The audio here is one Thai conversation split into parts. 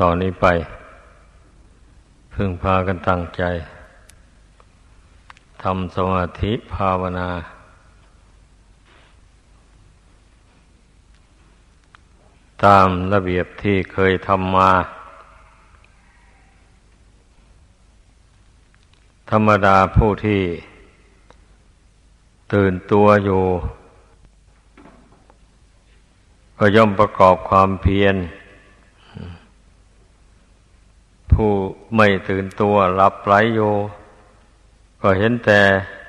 ต่อนนี้ไป พึงพากันตั้งใจทำสมาธิภาวนา ตามระเบียบที่เคยทำมาธรรมดาผู้ที่ ตื่นตัวอยู่ ก็ย่อมประกอบความเพียร ผู้ไม่ตื่นตัวหลับไหลอยู่ก็เห็นแต่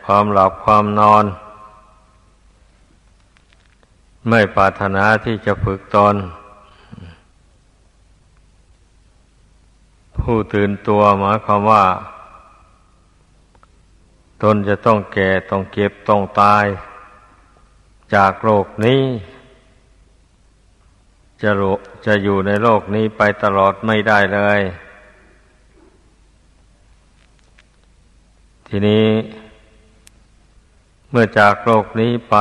ความหลับความนอน ไม่ปรารถนาที่จะฝึกตน ผู้ตื่นตัวหมายความว่า ตนจะต้องแก่ต้องเก็บต้องตาย จากโลกนี้ จะจะอยู่ในโลกนี้ไปตลอดไม่ได้เลย ทีนี้ เมื่อจากโลกนี้ไป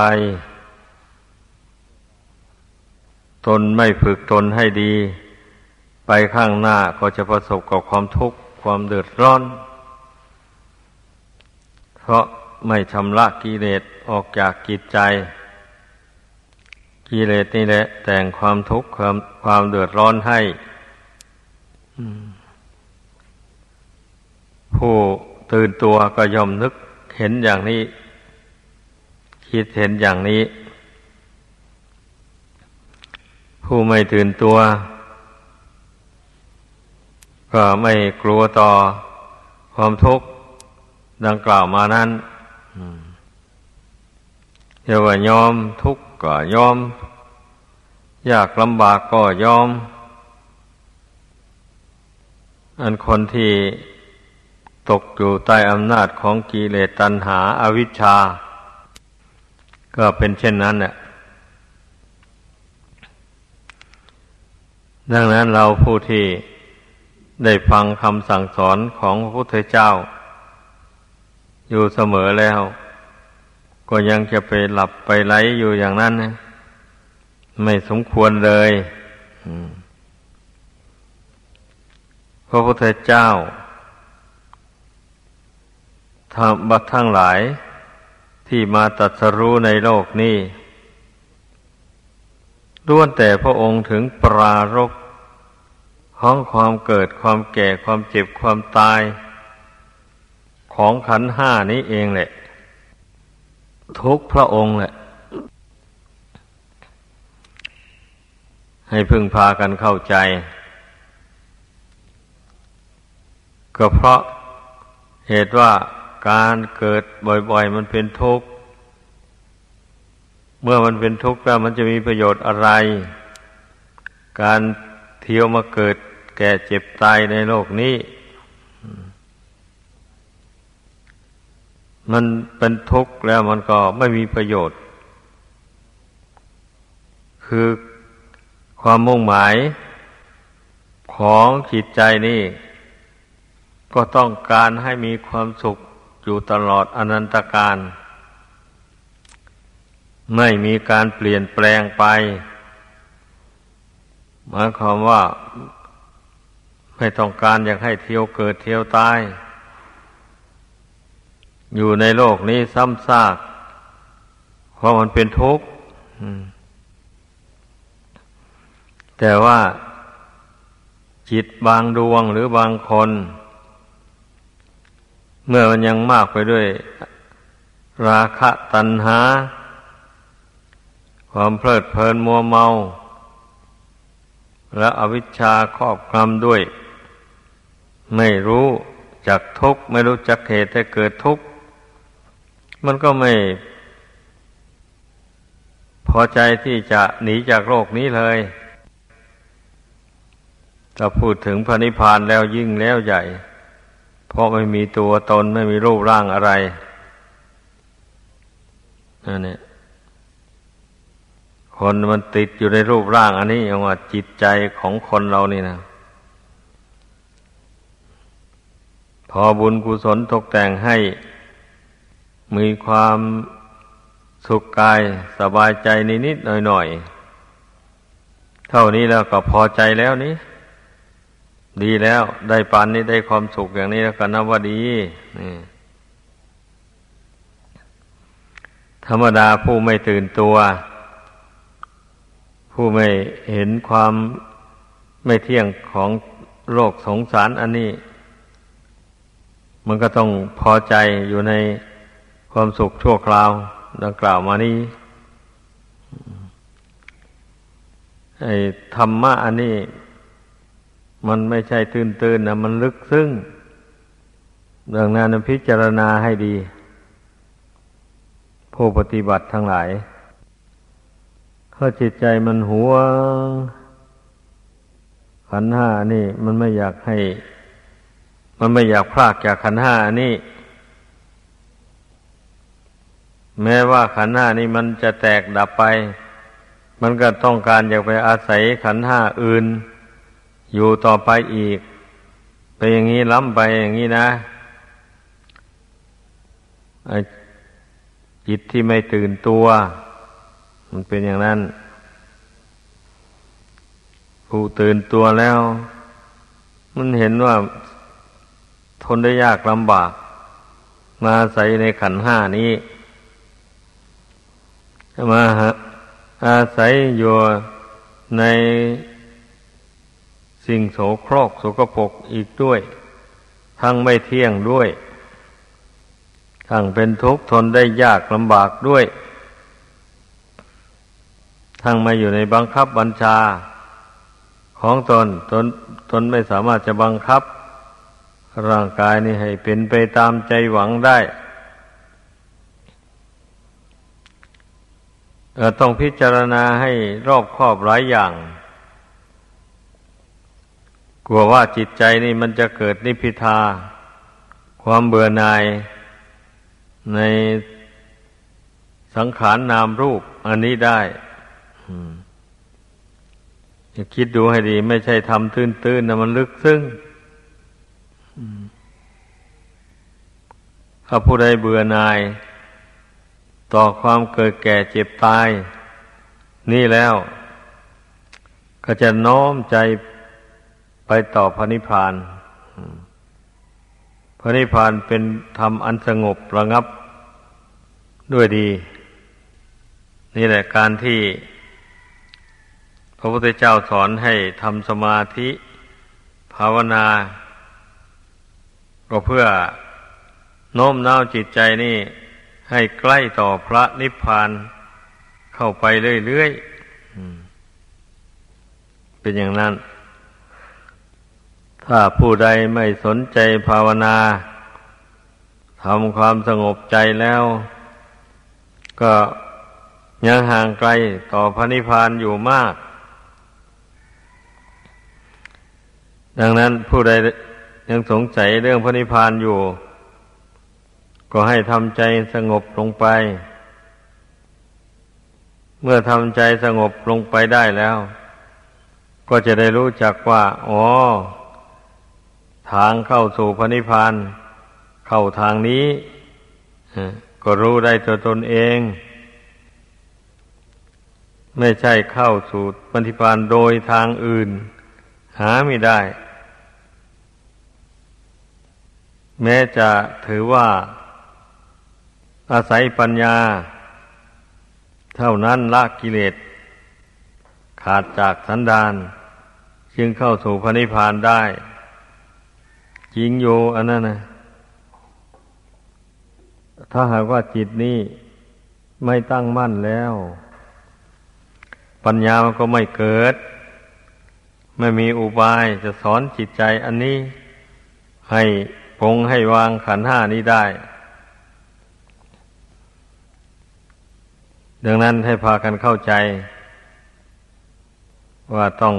ตนไม่ฝึกตนให้ดี ไปข้างหน้าก็จะประสบกับความทุกข์ความเดือดร้อน เพราะไม่ชำระกิเลสออกจากกิจใจ กิเลสนี่แหละ แต่งความทุกข์ความความเดือดร้อนให้ผู้ ตื่นตัวก็ย่อมนึกเห็นอย่างนี้ คิดเห็นอย่างนี้ ผู้ไม่ตื่นตัว ก็ไม่กลัวต่อความทุกข์ดังกล่าวมานั้นเรียกว่ายอมทุกข์ก็ยอม ยากลำบากก็ยอม อันคนที่ ตกอยู่ใต้อำนาจของกิเลสตัณหาอาวิชชา ก็เป็นเช่นนั้นเนี่ยดังนั้นเราผู้ที่ได้ฟังคำสั่งสอนของพระพุทธเจ้า อยู่เสมอแล้ว ก็ยังจะไปหลับไปไหลอยู่อย่างนั้นนะไม่สมควรเลยพระพุทธเจ้า ธรรมทั้งหลายที่มาตัดสรู้ในโลกนี้ล้วนแต่พระองค์ถึงปรารบของความเกิดความแก่ความเจ็บความตาย ของขันห้านี้เองแหละ ทุกพระองค์แหละ ให้พึ่งพากันเข้าใจ ก็เพราะเหตุว่า การเกิดบ่อยๆ มันเป็นทุกข์ เมื่อมันเป็นทุกข์แล้วมันจะมีประโยชน์อะไร การเที่ยวมาเกิดแก่เจ็บตายในโลกนี้ มันเป็นทุกข์แล้วมันก็ไม่มีประโยชน์ คือความมุ่งหมายของจิตใจนี่ ก็ต้องการให้มีความสุข อยู่ตลอดอนันตการ ไม่มีการเปลี่ยนแปลงไป หมายความว่า ไม่ต้องการอยากให้เที่ยวเกิดเที่ยวตาย อยู่ในโลกนี้ซ้ำซาก เพราะมันเป็นทุกข์แต่ว่าจิตบางดวงหรือบางคน เมื่อมันยังมากไปด้วย ราคะตัณหา ความเพลิดเพลินมัวเมา และอวิชชาครอบคลุมด้วย ไม่รู้จักทุกข์ ไม่รู้จักเหตุให้เกิดทุกข์ มันก็ไม่ พอใจที่จะหนีจากโลกนี้เลยถ้าพูดถึงพระนิพพานแล้วยิ่งแล้วใหญ่ เพราะไม่มีตัวตนไม่มีรูปร่างอะไรนั่นเนี่ยคนมันติดอยู่ในรูปร่าง อันนี้อย่างว่าจิตใจของคนเรานี่นะพอบุญกุศลตกแต่งให้ มีความสุขกายสบายใจนิดๆหน่อยๆเท่านี้แล้วก็พอใจแล้วนี้ ดีแล้วได้ปานนี้ได้ความสุขอย่างนี้แล้วก็นับว่าดีนี่ธรรมดาผู้ไม่ตื่นตัว ผู้ไม่เห็นความไม่เที่ยงของโลกสงสารอันนี้ มันก็ต้องพอใจอยู่ในความสุขชั่วคราว ดังกล่าวมานี้ไอ้ธรรมะอันนี้ มันไม่ใช่ตื่นตื่นนะมันลึกซึ้งดังนั้นพิจารณาให้ดี ผู้ปฏิบัติทั้งหลายถ้าจิตใจมันหัวขันห้านี่ มันไม่อยากให้ มันไม่อยากพลากจากขันห้านี่ แม้ว่าขันห้านี่มันจะแตกดับไป มันก็ต้องการอยากไปอาศัยขันห้าอื่น อยู่ต่อไปอีก ไปอย่างนี้ล้ำไปอย่างนี้นะจิตที่ไม่ตื่นตัว มันเป็นอย่างนั้น ผู้ตื่นตัวแล้ว มันเห็นว่าทนได้ยากลำบาก มาใส่ในขันห้านี้มาอาศัยอยู่ใน สิ่งโสโครกสกปกอีกด้วย ทั้งไม่เที่ยงด้วย ทั้งเป็นทุกข์ทนได้ยากลำบากด้วย ทั้งมาอยู่ในบังคับบัญชา ของตนตนตนไม่สามารถจะบังคับ ร่างกายนี้ให้เป็นไปตามใจหวังได้ต้องพิจารณาให้รอบครอบหลายอย่าง กลัวว่าจิตใจนี่มันจะเกิดนิพิทา ความเบื่อหน่าย ในสังขารนนามรูป อันนี้ได้คิดดูให้ดี ไม่ใช่ทำตื้นๆนะมันลึกซึ้งถ้าผู้ใดเบื่อหน่าย ต่อความเกิดแก่เจ็บตาย นี่แล้ว ก็จะน้อมใจ ไปต่อพระนิพพานพระนิพพานเป็นธรรมอันสงบระงับด้วยดี นี่แหละการที่พระพุทธเจ้าสอนให้ทำสมาธิภาวนา ก็เพื่อโน้มน้าวจิตใจนี่ ให้ใกล้ต่อพระนิพพานเข้าไปเรื่อยๆเป็นอย่างนั้น ถ้าผู้ใดไม่สนใจภาวนาทำความสงบใจแล้ว ก็ยังห่างไกลต่อพระนิพพานอยู่มาก ดังนั้นผู้ใดยังสงสัยเรื่องพระนิพพานอยู่ ก็ให้ทำใจสงบลงไป เมื่อทำใจสงบลงไปได้แล้ว ก็จะได้รู้จักว่า อ๋อ ทางเข้าสู่พระนิพพานเข้าทางนี้ก็รู้ได้ตัวตนเอง ไม่ใช่เข้าสู่ปฏิพานโดยทางอื่น หาไม่ได้ แม้จะถือว่า อาศัยปัญญา เท่านั้นละกิเลสขาดจากสันดาน จึงเข้าสู่พระนิพพานได้ จริงอยู่อันนั้นนะถ้าหากว่าจิตนี้ไม่ตั้งมั่นแล้ว ปัญญามันก็ไม่เกิด ไม่มีอุบายจะสอนจิตใจอันนี้ ให้ปงให้วางขันห้านี้ได้ ดังนั้นให้พากันเข้าใจ ว่าต้อง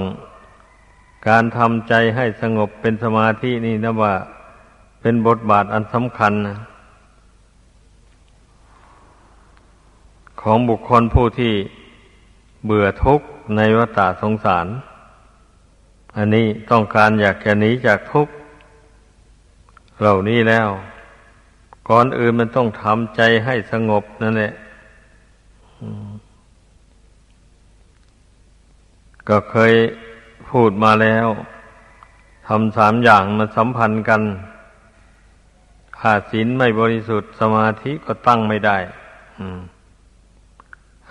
การทำใจให้สงบเป็นสมาธินี่นะว่า เป็นบทบาทอันสำคัญนะของบุคคลผู้ที่เบื่อทุกข์ในวัฏสงสาร อันนี้ต้องการอยากจะหนีจากทุกข์เหล่านี้แล้ว ก่อนอื่นมันต้องทำใจให้สงบนั่นแหละก็เคย พูดมาแล้วทำสามอย่างมันสัมพันธ์กันขาดศีลไม่บริสุทธิ์สมาธิก็ตั้งไม่ได้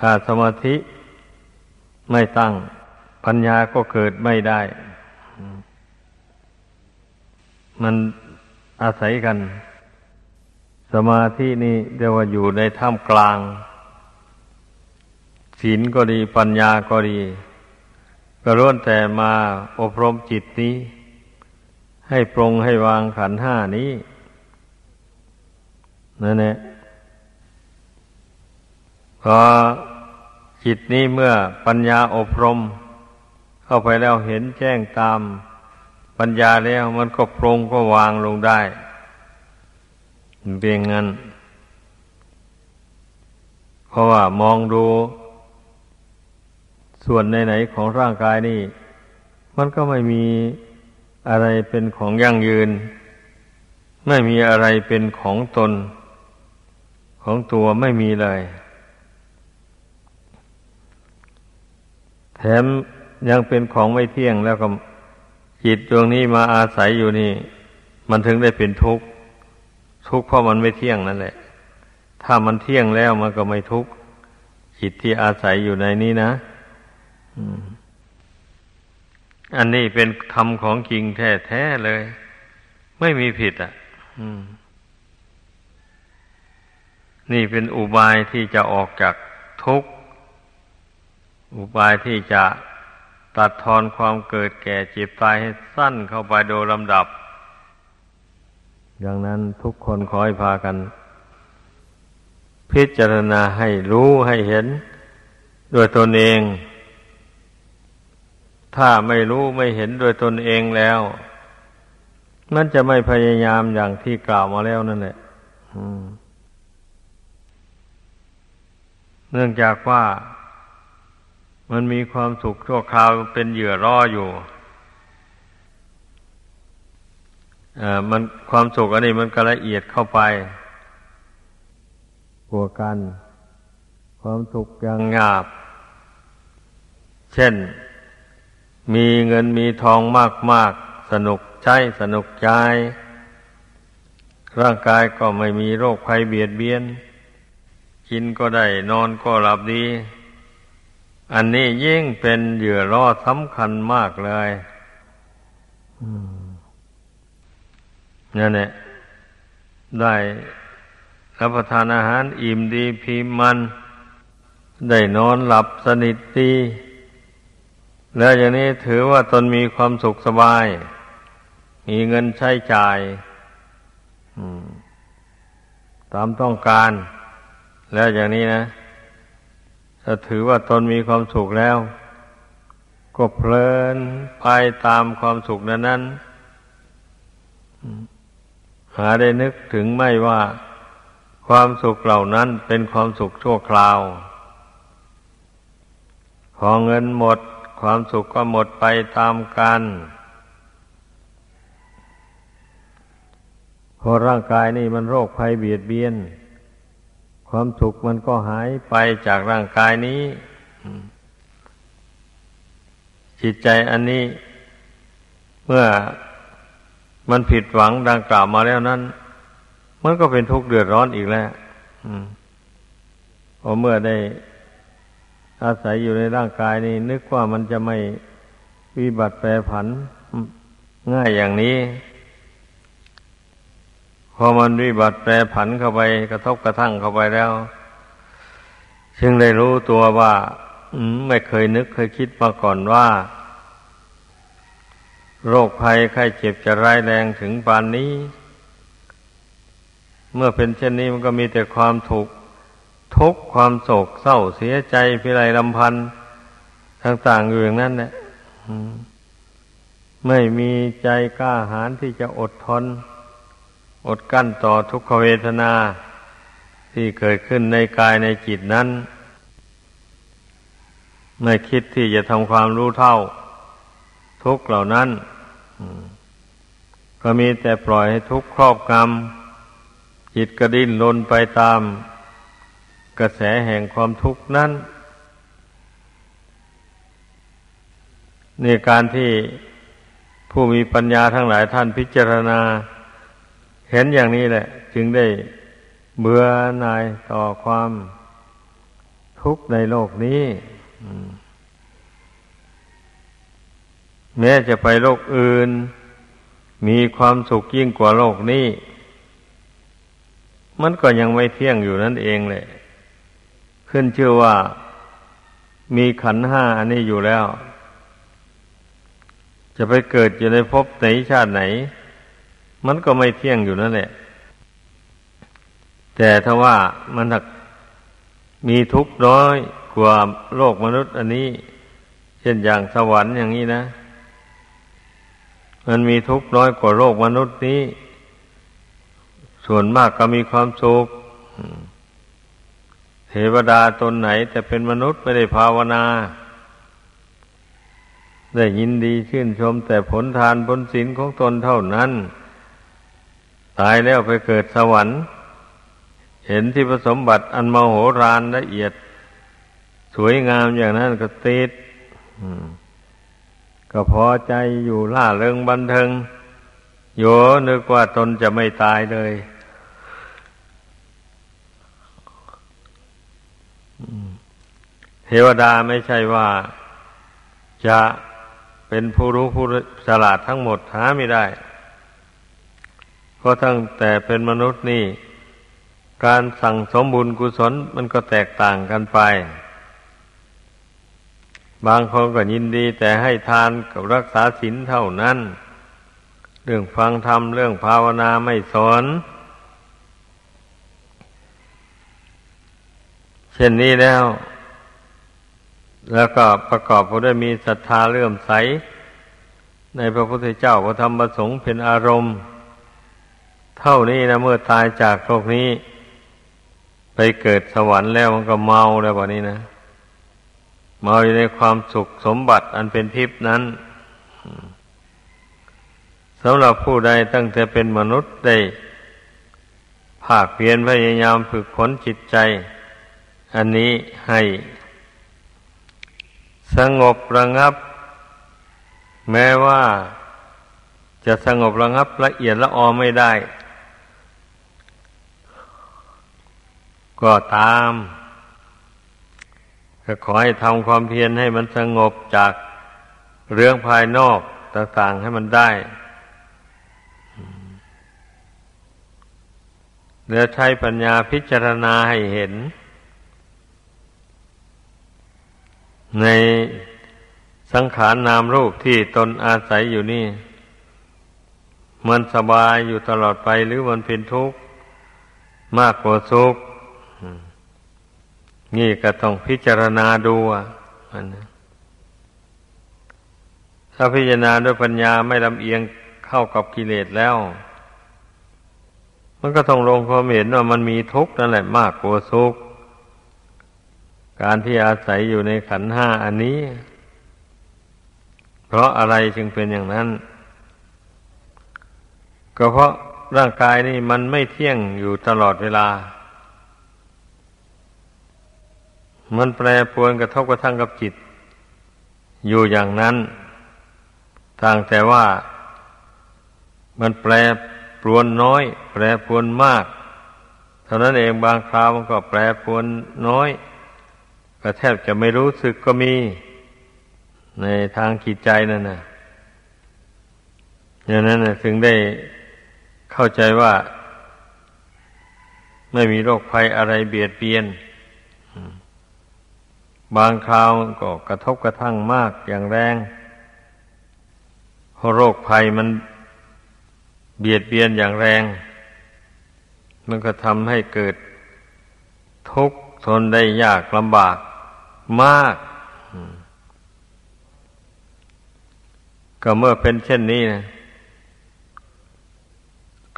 ขาดสมาธิไม่ตั้ง ปัญญาก็เกิดไม่ได้ มันอาศัยกัน สมาธินี่เรียกว่าอยู่ในท่ามกลางศีลก็ดีปัญญาก็ดี ก็ล้วนแต่มาอบรมจิตนี้ ให้ปรงให้วางขันห้านี้นั่นแหละพอจิตนี้เมื่อปัญญาอบรม เข้าไปแล้วเห็นแจ้งตามปัญญาแล้วมันก็ปรงก็วางลงได้เป็นงั้น เพราะว่ามองดู ส่วนไหนๆของร่างกายนี่ มันก็ไม่มีอะไรเป็นของยั่งยืน ไม่มีอะไรเป็นของตน ของตัวไม่มีเลย แถมยังเป็นของไม่เที่ยงแล้วก็จิตดวงนี้มาอาศัยอยู่นี่ มันถึงได้เป็นทุกข์ ทุกข์เพราะมันไม่เที่ยงนั่นแหละ ถ้ามันเที่ยงแล้วมันก็ไม่ทุกข์จิตที่อาศัยอยู่ในนี้นะ อันนี้เป็นธรรมของจริงแท้ๆเลย ไม่มีผิดอะนี่เป็นอุบายที่จะออกจากทุกข์ อุบายที่จะตัดทอนความเกิดแก่เจ็บตายให้สั้นเข้าไปโดยลำดับ ดังนั้นทุกคนขอให้พากัน พิจารณาให้รู้ให้เห็น ด้วยตนเอง ถ้าไม่รู้ไม่เห็นโดยตนเองแล้ว มันจะไม่พยายามอย่างที่กล่าวมาแล้วนั่นแหละเนื่องจากว่ามันมีความสุขชั่วคราวเป็นเหยื่อร่ออยู่อ่ามันความสุขอันนี้มันก็ละเอียดเข้าไปกลัวกัน ความสุขอย่างงาบ เช่น มีเงินมีทองมากมากสนุกใช้สนุกใจ ร่างกายก็ไม่มีโรคภัยเบียดเบียน กินก็ได้นอนก็หลับดี อันนี้ยิ่งเป็นเหยื่อล่อสำคัญมากเลยนั่นแหละได้รับประทานอาหารอิ่มดีพีมัน ได้นอนหลับสนิทดี แล้วอย่างนี้ถือว่าตนมีความสุขสบาย มีเงินใช้จ่ายตามต้องการ แล้วอย่างนี้นะถ้าถือว่าตนมีความสุขแล้ว ก็เพลินไปตามความสุขนั้นนั้นหาได้นึกถึงไม่ว่าความสุขเหล่านั้นเป็นความสุขชั่วคราว พอเงินหมด ความสุขก็หมดไปตามกันพอร่างกายนี่มันโรคภัยเบียดเบียน ความสุขมันก็หายไปจากร่างกายนี้ จิตใจอันนี้เมื่อมันผิดหวังดังกล่าวมาแล้วนั้น มันก็เป็นทุกข์เดือดร้อนอีกแล้วพอเมื่อได้ อาศัยอยู่ในร่างกายนี่นึกว่ามันจะไม่วิบัติแปรผัน ง่ายอย่างนี้ พอมันวิบัติแปรผันเข้าไป กระทบกระทั่งเข้าไปแล้ว จึงได้รู้ตัวว่าไม่เคยนึกเคยคิดมาก่อนว่า โรคภัยไข้เจ็บจะร้ายแรงถึงปานนี้ เมื่อเป็นเช่นนี้มันก็มีแต่ความถูก ทุกข์ความโศกเศร้าเสียใจพิไรลำพันธ์ต่างๆอยู่อย่างนั้นแหละไม่มีใจกล้าหาญที่จะอดทน อดกั้นต่อทุกขเวทนา ที่เกิดขึ้นในกายในจิตนั้น ไม่คิดที่จะทำความรู้เท่า ทุกเหล่านั้นก็มีแต่ปล่อยให้ทุกครอบกรรมจิตกระดิ้นลนไปตาม กระแสแห่งความทุกข์นั้นในการที่ผู้มีปัญญาทั้งหลายท่านพิจารณา เห็นอย่างนี้แหละ จึงได้เบื่อหน่ายต่อความทุกข์ในโลกนี้แม้จะไปโลกอื่น มีความสุขยิ่งกว่าโลกนี้ มันก็ยังไม่เที่ยงอยู่นั่นเองเลย ขึ้นชื่อว่ามีขันห้าอันนี้อยู่แล้ว จะไปเกิดอยู่ในภพไหนชาติไหน มันก็ไม่เที่ยงอยู่นั่นแหละ แต่ถ้าว่ามันมีทุกข์น้อยกว่าโลกมนุษย์ อันนี้ เช่นอย่างสวรรค์อย่างนี้นะ มันมีทุกข์น้อยกว่าโลกมนุษย์นี้ ส่วนมากก็มีความสุข เทวดาตนไหนแต่เป็นมนุษย์ไม่ได้ภาวนา ได้ยินดีชื่นชมแต่ผลทานผลศีลของตนเท่านั้น ตายแล้วไปเกิดสวรรค์ เห็นที่ผสมบัติอันมโหฬารละเอียด สวยงามอย่างนั้นก็ติดก็พอใจอยู่ล่าเริงบันเทิงโยนึกว่าตนจะไม่ตายเลยเท วดาไม่ใช่ว่าจะเป็นผู้รู้ผู้ฉลาดทั้งหมดหาไม่ได้ เพราะทั้งแต่เป็นมนุษย์นี่ การสั่งสมบุญกุศลมันก็แตกต่างกันไป บางคนก็ยินดีแต่ให้ทานกับรักษาศีลเท่านั้น เรื่องฟังธรรมเรื่องภาวนาไม่สอนเช่นนี้แล้ว แล้วก็ประกอบไปด้วยมีศรัทธาเลื่อมใส ในพระพุทธเจ้าพระธรรมประสงค์เป็นอารมณ์ เท่านี้นะเมื่อตายจากโลกนี้ ไปเกิดสวรรค์แล้วมันก็เมาแล้ววันนี้นะ เมาอยู่ในความสุขสมบัติอันเป็นทิพนั้นสำหรับผู้ใดตั้งแต่เป็นมนุษย์ได้ภาคเพียรพยายามฝึกขนจิตใจ อันนี้ให้ สงบระงับ แม้ว่าจะสงบระงับละเอียดละออไม่ได้ ก็ตามก็ขอให้ทำความเพียรให้มันสงบจากเรื่องภายนอกต่างๆให้มันได้ แล้วใช้ปัญญาพิจารณาให้เห็น ในสังขารนามรูปที่ตนอาศัยอยู่นี่ มันสบายอยู่ตลอดไปหรือมันเป็นทุกข์มากกว่าสุขนี่ก็ต้องพิจารณาดูอะถ้าพิจารณาด้วยปัญญาไม่ลำเอียงเข้ากับกิเลสแล้ว มันก็ต้องลงความเห็นว่ามันมีทุกข์นั่นแหละมากกว่าสุข การที่อาศัยอยู่ในขันห้าอันนี้ เพราะอะไรจึงเป็นอย่างนั้น ก็เพราะร่างกายนี่มันไม่เที่ยงอยู่ตลอดเวลา มันแปรปรวนกระทบกระทั่งกับจิต อยู่อย่างนั้นต่างแต่ว่ามันแปรปรวนน้อย แปรปรวนมาก เท่านั้นเองบางคราวมันก็แปรปรวนน้อย ก็แทบจะไม่รู้สึกก็มีในทางจิตใจนั่นนะอย่างนั้นนะถึงได้เข้าใจว่า ไม่มีโรคภัยอะไรเบียดเบียน บางคราวก็กระทบกระทั่งมากอย่างแรงเพราะโรคภัยมันเบียดเบียนอย่างแรง มันก็ทำให้เกิดทุกข์ทนได้ยากลำบาก มาก ก็เมื่อเป็นเช่นนี้นะ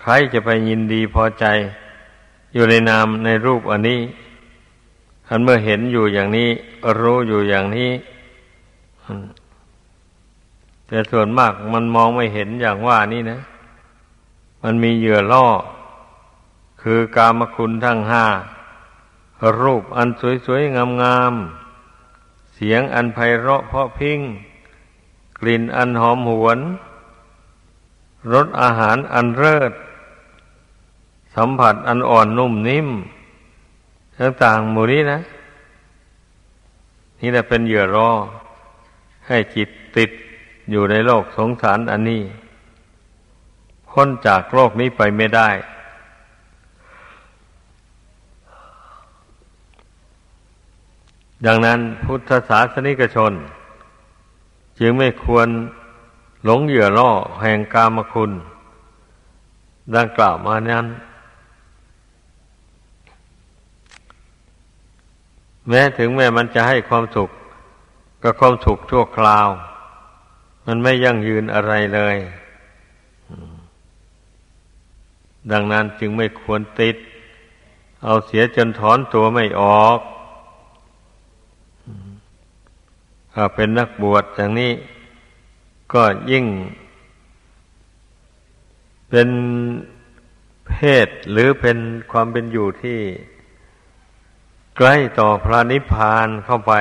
ใครจะไปยินดีพอใจอยู่ในนามในรูปอันนี้ท่านเมื่อเห็นอยู่อย่างนี้ รู้อยู่อย่างนี้ แต่ส่วนมากมันมองไม่เห็นอย่างว่านี่นะ มันมีเหยื่อล่อ คือกามคุณทั้งห้า รูปอันสวยๆงามๆ เสียงอันไพเราะเพราะพิ้งกลิ่นอันหอมหวนรสอาหารอันเลิศสัมผัสอันอ่อนนุ่มนิ่มต่างๆหมู่นี้นะ นี่แหละเป็นเหยื่อรอ ให้จิตติดอยู่ในโลกสงสารอันนี้พ้นจากโลกนี้ไปไม่ได้ ดังนั้นพุทธศาสนิกชน จึงไม่ควรหลงเหยื่อล่อแห่งกามคุณ ดังกล่าวมานั้นแม้ถึงแม้มันจะให้ความสุขก็ความสุขชั่วคราว มันไม่ยั่งยืนอะไรเลย ดังนั้นจึงไม่ควรติด เอาเสียจนถอนตัวไม่ออก ถ้าเป็นนักบวชอย่างนี้ก็ยิ่ง เป็นเพศหรือเป็นความเป็นอยู่ที่ ใกล้ต่อพระนิพพานเข้าไป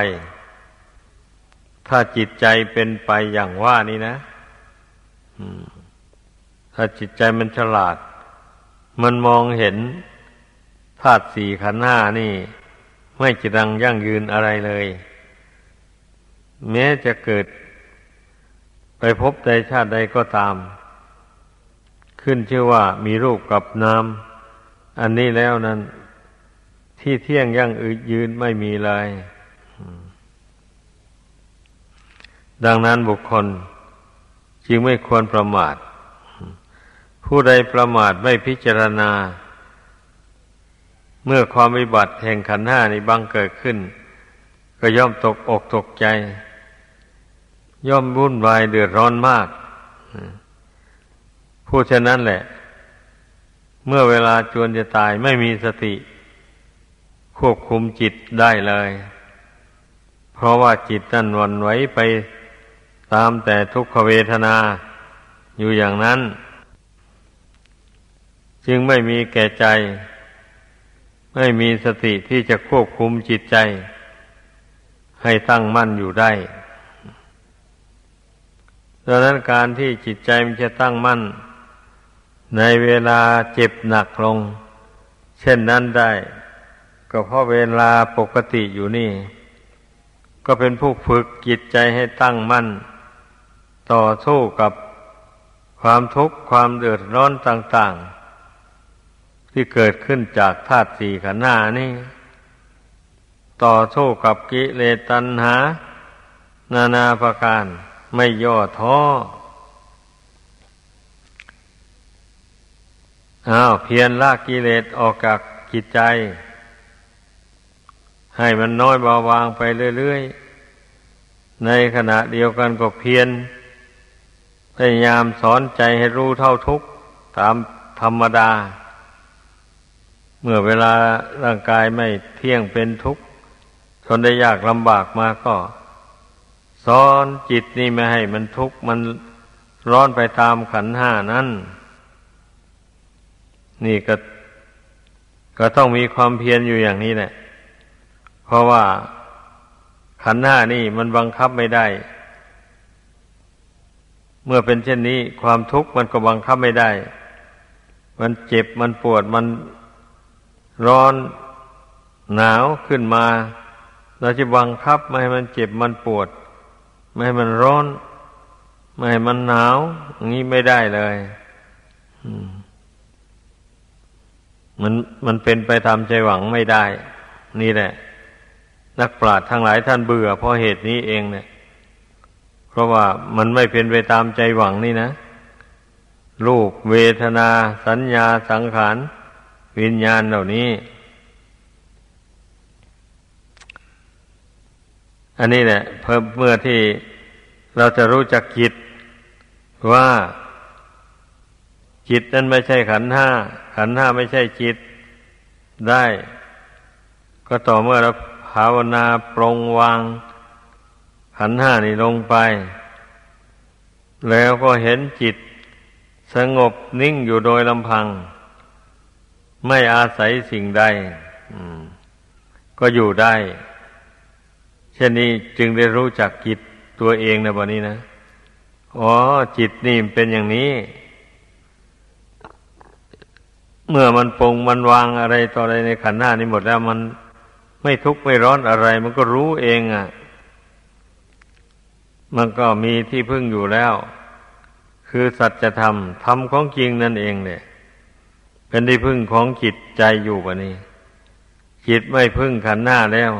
ถ้าจิตใจเป็นไปอย่างว่านี้นะถ้าจิตใจมันฉลาด มันมองเห็นธาตุสี่ขันธ์ห้านี่ ไม่จะดังยั่งยืนอะไรเลย แม้จะเกิด ไปพบใดชาติใดก็ตาม ขึ้นชื่อว่ามีรูปกับนามอันนี้แล้วนั้น ที่เที่ยงยั่งยืนไม่มีเลย ดังนั้นบุคคลจึงไม่ควรประมาท ผู้ใดประมาทไม่พิจารณา เมื่อความวิบัติแห่งขันห้านี้บังเกิดขึ้น ก็ย่อมตกอกตกใจ ย่อมวุ่นวายเดือดร้อนมากผู้ฉะนั้นแหละ เมื่อเวลาจวนจะตายไม่มีสติ ควบคุมจิตได้เลย เพราะว่าจิตนั่นวันไหวไปตามแต่ทุกขเวทนาอยู่อย่างนั้น จึงไม่มีแก่ใจ ไม่มีสติที่จะควบคุมจิตใจ ให้ตั้งมั่นอยู่ได้ดังนั้นการที่จิตใจมันจะตั้งมั่น ในเวลาเจ็บหนักลง เช่นนั้นได้ ก็เพราะเวลาปกติอยู่นี่ ก็เป็นผู้ฝึกจิตใจให้ตั้งมั่น ต่อสู้กับความทุกข์ความเดือดร้อนต่าง ๆ ที่เกิดขึ้นจากธาตุสี่ขันธ์หน้านี่ ต่อสู้กับกิเลสตัณหา นานาประการไม่ย่อท้ออ้าวเพียรละกกิเลสออกจากจิตใจ ให้มันน้อยเบาบางไปเรื่อยๆ ในขณะเดียวกันก็เพียรพยายามสอนใจให้รู้เท่าทุกข์ตามธรรมดา เมื่อเวลาร่างกายไม่เที่ยงเป็นทุกข์ ทนได้ยากลำบากมาก็สอนจิตนี่ไม่ให้มันทุกข์มันร้อนไปตามขันห้านั้น นี่ก็ ก็ต้องมีความเพียรอยู่อย่างนี้แหละ เพราะว่าขันห้านี่มันบังคับไม่ได้ เมื่อเป็นเช่นนี้ ความทุกข์มันก็บังคับไม่ได้ มันเจ็บมันปวดมันร้อนหนาวขึ้นมา เราจะบังคับไม่ให้มันเจ็บมันปวด ไม่ให้มันร้อน ไม่ให้มันหนาวอย่างนี้ไม่ได้เลยมันมันเป็นไปตามใจหวังไม่ได้ นี่แหละ นักปราชญ์ทั้งหลายท่านเบื่อเพราะเหตุนี้เองเนี่ย เพราะว่ามันไม่เป็นไปตามใจหวังนี่นะรูปเวทนา สัญญาสังขาร วิญญาณเหล่านี้ อันนี้แหละเพิ่มเมื่อที่เราจะรู้จักจิตว่าจิตนั้นไม่ใช่ขันห้า ขันห้าไม่ใช่จิตได้ ก็ต่อเมื่อเราภาวนาปรงวาง ขันห้านี่ลงไป แล้วก็เห็นจิตสงบนิ่งอยู่โดยลำพัง ไม่อาศัยสิ่งใดก็อยู่ได้ เช่นนี้จึงได้รู้จักจิตตัวเองในวันนี้นะ อ๋อ จิตนี่เป็นอย่างนี้ เมื่อมันปรงมันวางอะไรต่ออะไรในขันธ์หน้านี้หมดแล้วมันไม่ทุกข์ไม่ร้อนอะไร มันก็รู้เองอะ่ะ มันก็มีที่พึ่งอยู่แล้ว คือสัจธรรมธรรมของจริงนั่นเองเนี่ยเป็นที่พึ่งของจิตใจอยู่ปะนี้จิตไม่พึ่งขันหน้าแล้ว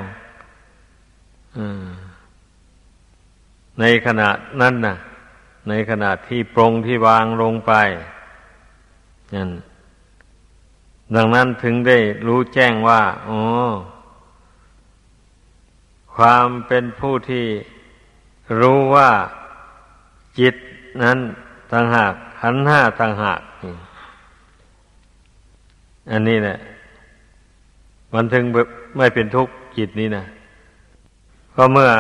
ในขณะนั้นน่ะ ในขณะที่ปรงที่วางลงไปนั่นดังนั้นถึงได้รู้แจ้งว่าอ๋อความเป็นผู้ที่รู้ว่าจิตนั้นต่างหากขันห้าต่างหาก อันนี้แหละมันถึงไม่เป็นทุกข์จิตนี้นะ ก็เมื่อ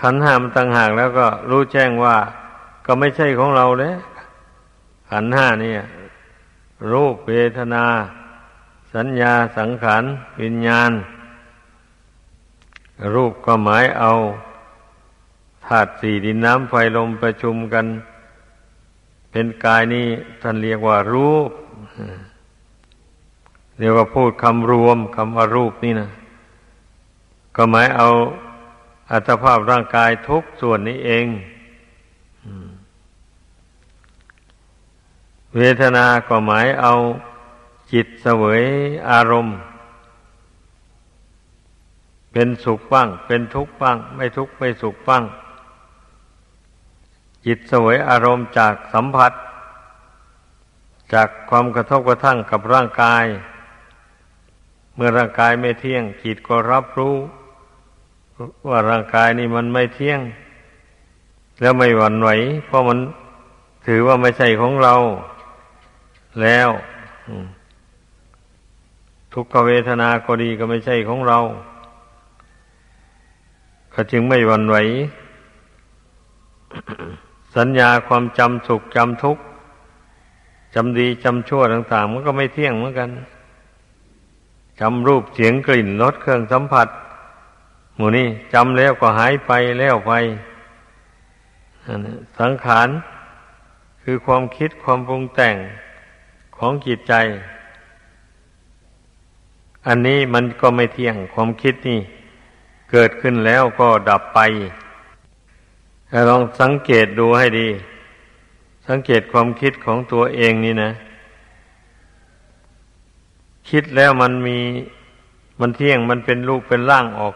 ขันห้ามต่างหากแล้วก็รู้แจ้งว่า ก็ไม่ใช่ของเราเลยขันห้านี่รูปเวทนา สัญญาสังขารวิญญาณ รูปก็หมายเอาธาตุสี่ดินน้ำไฟลมประชุมกัน เป็นกายนี้ท่านเรียกว่ารูป เรียกว่าพูดคำรวมคำว่ารูปนี่นะ ก็หมายเอาอัตภาพร่างกายทุกส่วนนี้เองเวทนาก็หมายเอาจิตเสวยอารมณ์ เป็นสุขบ้าง เป็นทุกข์บ้าง ไม่ทุกข์ไม่สุขบ้าง จิตเสวยอารมณ์จากสัมผัส จากความกระทบกระทั่งกับร่างกาย เมื่อร่างกายไม่เที่ยงจิตก็รับรู้ ว่าร่างกายนี่มันไม่เที่ยง แล้วไม่หวั่นไหว เพราะมันถือว่าไม่ใช่ของเรา แล้วทุกขเวทนาก็ดีก็ไม่ใช่ของเรา ก็จึงไม่หวั่นไหว สัญญาความจำสุขจำทุกข์จำดีจำชั่วต่าง ๆ มันก็ไม่เที่ยงเหมือนกันจำรูปเสียงกลิ่นรสเครื่องสัมผัส หมูนี่จำแล้วก็หายไปแล้วไปสังขารคือความคิดความปรุงแต่งของจิตใจ อันนี้มันก็ไม่เที่ยงความคิดนี่ เกิดขึ้นแล้วก็ดับไปลองสังเกตดูให้ดี สังเกตความคิดของตัวเองนี่นะ คิดแล้วมันมีมันเที่ยงมันเป็นรูปเป็นร่างออก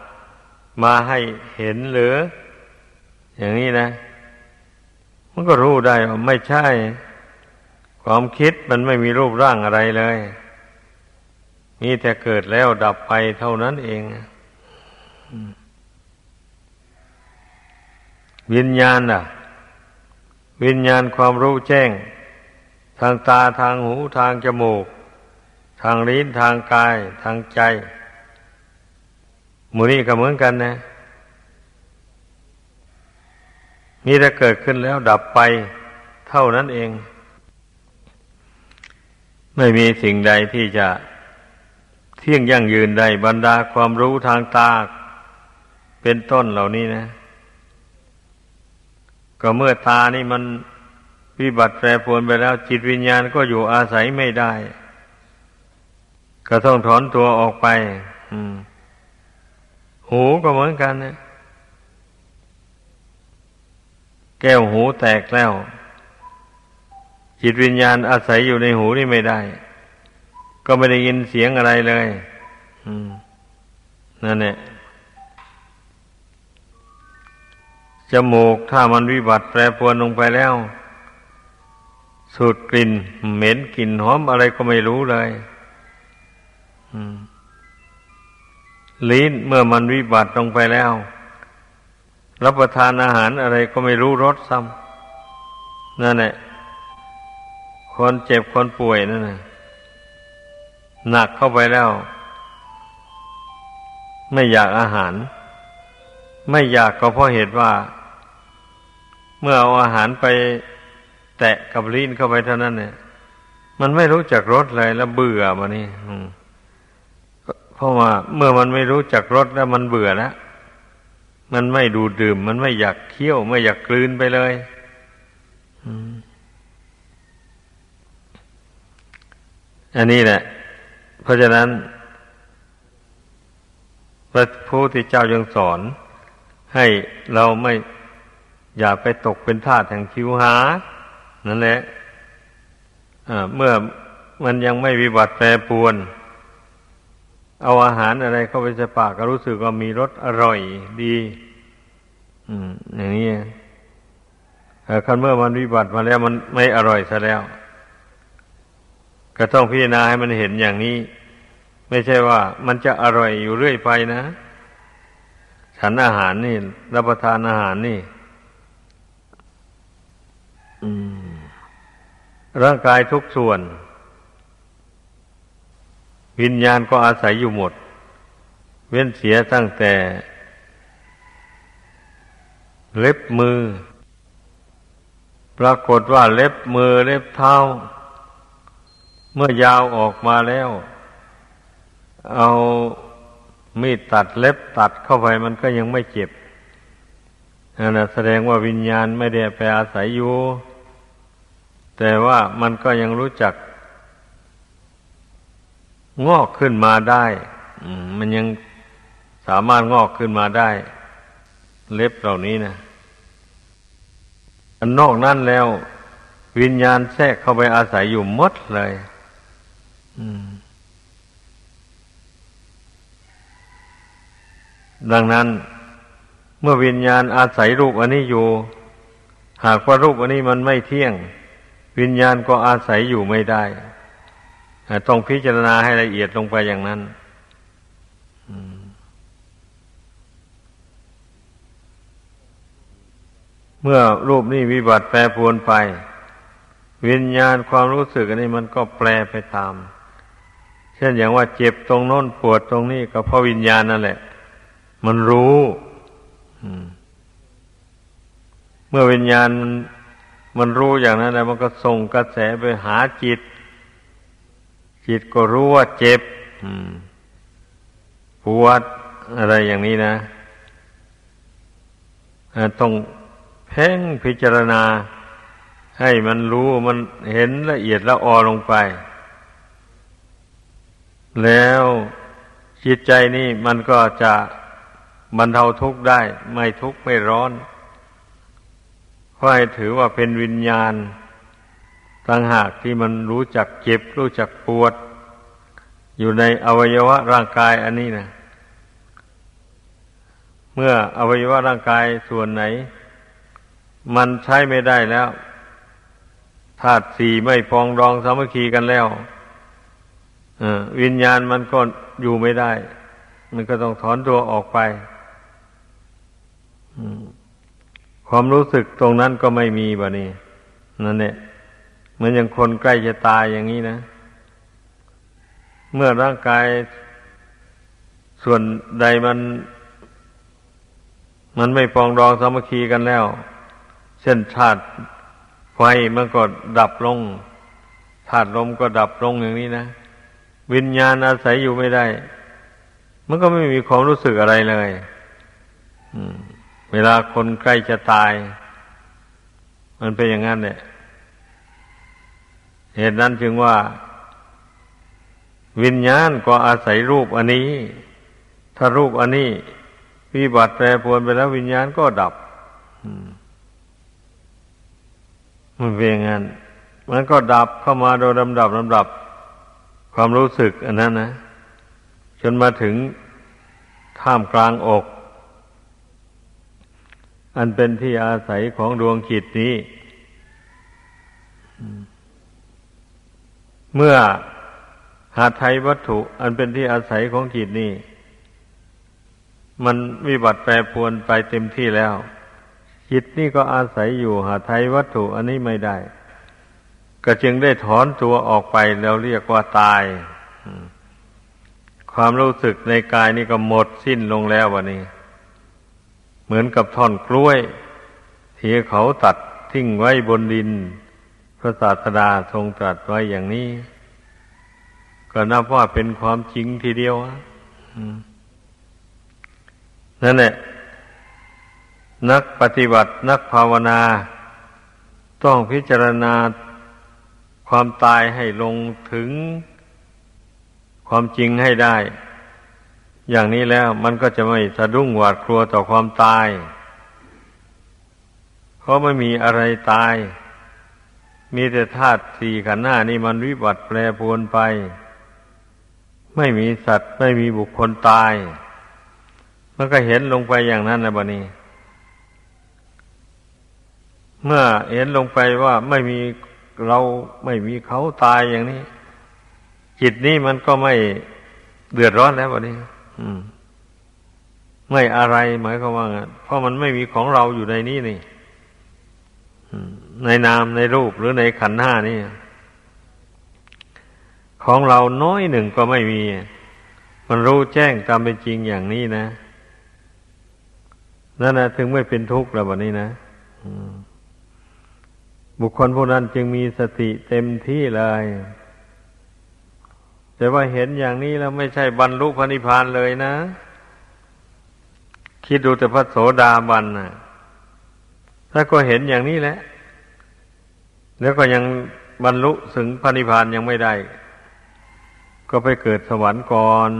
มาให้เห็นหรือ อย่างนี้นะ มันก็รู้ได้ว่าไม่ใช่ ความคิดมันไม่มีรูปร่างอะไรเลย มีแต่เกิดแล้วดับไปเท่านั้นเองวิญญาณน่ะ วิญญาณความรู้แจ้ง ทางตาทางหูทางจมูก ทางลิ้นทางกาย ทางใจ มูนี่ก็เหมือนกันนะมีแต่เกิดขึ้นแล้วดับไปเท่านั้นเอง ไม่มีสิ่งใดที่จะเที่ยงยั่งยืนได้บรรดาความรู้ทางตาเป็นต้นเหล่านี้นะ ก็เมื่อตานี่มันวิบัติแปรปรวนไปแล้ว จิตวิญญาณก็อยู่อาศัยไม่ได้ ก็ต้องถอนตัวออกไป หูก็เหมือนกันนะแก้วหูแตกแล้ว จิตวิญญาณอาศัยอยู่ในหูนี่ไม่ได้ ก็ไม่ได้ยินเสียงอะไรเลยนั่นแหละจมูกถ้ามันวิบัติแปรปรวนลงไปแล้ว สูดกลิ่น เหม็นกลิ่นหอมอะไรก็ไม่รู้เลย ลิ้นเมื่อมันวิบัติลงไปแล้ว รับประทานอาหารอะไรก็ไม่รู้รสซ้ำนั่นแหละคนเจ็บคนป่วยนั่นนะหนักเข้าไปแล้ว ไม่อยากอาหาร ไม่อยากก็เพราะเหตุว่า เมื่อเอาอาหารไปแตะกับลิ้นเข้าไปเท่านั้นเนี่ย มันไม่รู้จักรสเลยแล้วเบื่อมานี่ เพราะว่าเมื่อมันไม่รู้จักรสแล้วมันเบื่อแล้วมันไม่ดูดื่ม มันไม่อยากเคี้ยว ไม่อยากกลืนไปเลยอันนี้แหละ เพราะฉะนั้นพระพุทธเจ้ายังสอน ให้เราไม่อย่าไปตกเป็นทาสแห่งคิวหา นั่นแหละเมื่อมันยังไม่วิบัติแปรปวน เอาอาหารอะไรเข้าไปใส่ปากก็รู้สึกว่ามีรสอร่อยดี อืม อย่างนี้คันเมื่อมันวิบัติมาแล้วมันไม่อร่อยซะแล้ว ก็ต้องพิจารณาให้มันเห็นอย่างนี้ ไม่ใช่ว่ามันจะอร่อยอยู่เรื่อยไปนะฉันอาหารนี่ รับประทานอาหารนี่ร่างกายทุกส่วน วิญญาณก็อาศัยอยู่หมด เว้นเสียตั้งแต่ เล็บมือ ปรากฏว่าเล็บมือเล็บเท้า เมื่อยาวออกมาแล้ว เอามีดตัดเล็บตัดเข้าไปมันก็ยังไม่เจ็บนั่นแสดงว่าวิญญาณไม่ได้ไปอาศัยอยู่ แต่ว่ามันก็ยังรู้จัก งอกขึ้นมาได้มันยังสามารถงอกขึ้นมาได้ เล็บเหล่านี้นะอันนอกนั้นแล้ว วิญญาณแทรกเข้าไปอาศัยอยู่มดเลยดังนั้น เมื่อวิญญาณอาศัยรูปอันนี้อยู่ หากว่ารูปอันนี้มันไม่เที่ยง วิญญาณก็อาศัยอยู่ไม่ได้ ต้องพิจารณาให้ละเอียดลงไปอย่างนั้นเมื่อรูปนี้วิบัติแปรปรวนไป วิญญาณความรู้สึกอันนี้มันก็แปรไปตาม เช่นอย่างว่าเจ็บตรงโน้นปวดตรงนี้ก็เพราะวิญญาณนั่นแหละ มันรู้เมื่อวิญญาณมันมันรู้อย่างนั้นแล้วมันก็ส่งกระแสไปหาจิต จิตก็รู้ว่าเจ็บปวดอะไรอย่างนี้นะต้องเพ่งพิจารณา ให้มันรู้มันเห็นละเอียดละออลงไป แล้วจิตใจนี่มันก็จะบรรเทาทุกข์ได้ ไม่ทุกข์ไม่ร้อนราะให้ถือว่าเป็นวิญญาณ ต่างหากที่มันรู้จักเจ็บ รู้จักปวด อยู่ในอวัยวะร่างกายอันนี้นะเมื่ออวัยวะร่างกายส่วนไหน มันใช้ไม่ได้แล้วธาตุสี่ไม่พองรองสามัคคีกันแล้ววิญญาณมันก็อยู่ไม่ได้ มันก็ต้องถอนตัวออกไปความรู้สึกตรงนั้นก็ไม่มีบะนี่นั่นเนี่ย มือนอย่างคนใกล้จะตายอย่างนี้นะ เมื่อร่างกายส่วนใดมัน มันไม่ปองรองสามัคคีกันแล้ว เช่นธาตุไฟมันก็ดับลงธาตุลมก็ดับลงอย่างนี้นะวิญญาณอาศัยอยู่ไม่ได้ มันก็ไม่มีความรู้สึกอะไรเลยเวลาคนใกล้จะตาย มันเป็นอย่างนั้นเนี่ย เหตุนั้นจึงว่า วิญญาณก็อาศัยรูปอันนี้ ถ้ารูปอันนี้วิบัติแปรปรวนไปแล้ววิญญาณก็ดับมันเป็นอย่างนั้นมันก็ดับเข้ามาโดยลำดับลำดับ ความรู้สึกอันนั้นนะจนมาถึงท่ามกลางอก อันเป็นที่อาศัยของดวงขิดนี้ เมื่อหาไทยวัตถุ อันเป็นที่อาศัยของขิดนี้มันวิบัติแปรปวนไปเต็มที่แล้ว จิตนี่ก็อาศัยอยู่หาไทยวัตถุอันนี้ไม่ได้ ก็จึงได้ถอนตัวออกไปแล้วเรียกว่าตาย ความรู้สึกในกายนี่ก็หมดสิ้นลงแล้ววันนี้ เหมือนกับท่อนกล้วยที่เขาตัดทิ้งไว้บนดิน พระศาสดาทรงตรัสไว้อย่างนี้ ก็นับว่าเป็นความจริงทีเดียวนั่นแหละนักปฏิบัตินักภาวนา ต้องพิจารณาความตายให้ลงถึงความจริงให้ได้ อย่างนี้แล้วมันก็จะไม่สะดุ้งหวาดกลัวต่อความตาย เพราะไม่มีอะไรตาย มีแต่ธาตุสี่ขันธ์หน้านี่มันวิบัติแปรปรวนไป ไม่มีสัตว์ไม่มีบุคคลตาย มันก็เห็นลงไปอย่างนั้นนะบะนี้ เมื่อเห็นลงไปว่าไม่มีเราไม่มีเขาตายอย่างนี้ จิตนี้มันก็ไม่เดือดร้อนแล้ววันนี้ไม่อะไรหมายความว่าเพราะมันไม่มีของเราอยู่ในนี้นี่ ในนามในรูปหรือในขันธ์ห้านี่ของเราน้อยหนึ่งก็ไม่มี มันรู้แจ้งตามเป็นจริงอย่างนี้นะนั่นนะถึงไม่เป็นทุกข์แล้ววันนี้นะบุคคลผู้นั้นจึงมีสติเต็มที่เลย แต่ว่าเห็นอย่างนี้แล้วไม่ใช่บรรลุพระนิพพานเลยนะ คิดดูแต่พระโสดาบันนะถ้าก็เห็นอย่างนี้แหละ แล้วก็ยังบรรลุถึงพระนิพพานยังไม่ได้ ก็ไปเกิดสวรรค์ก่อน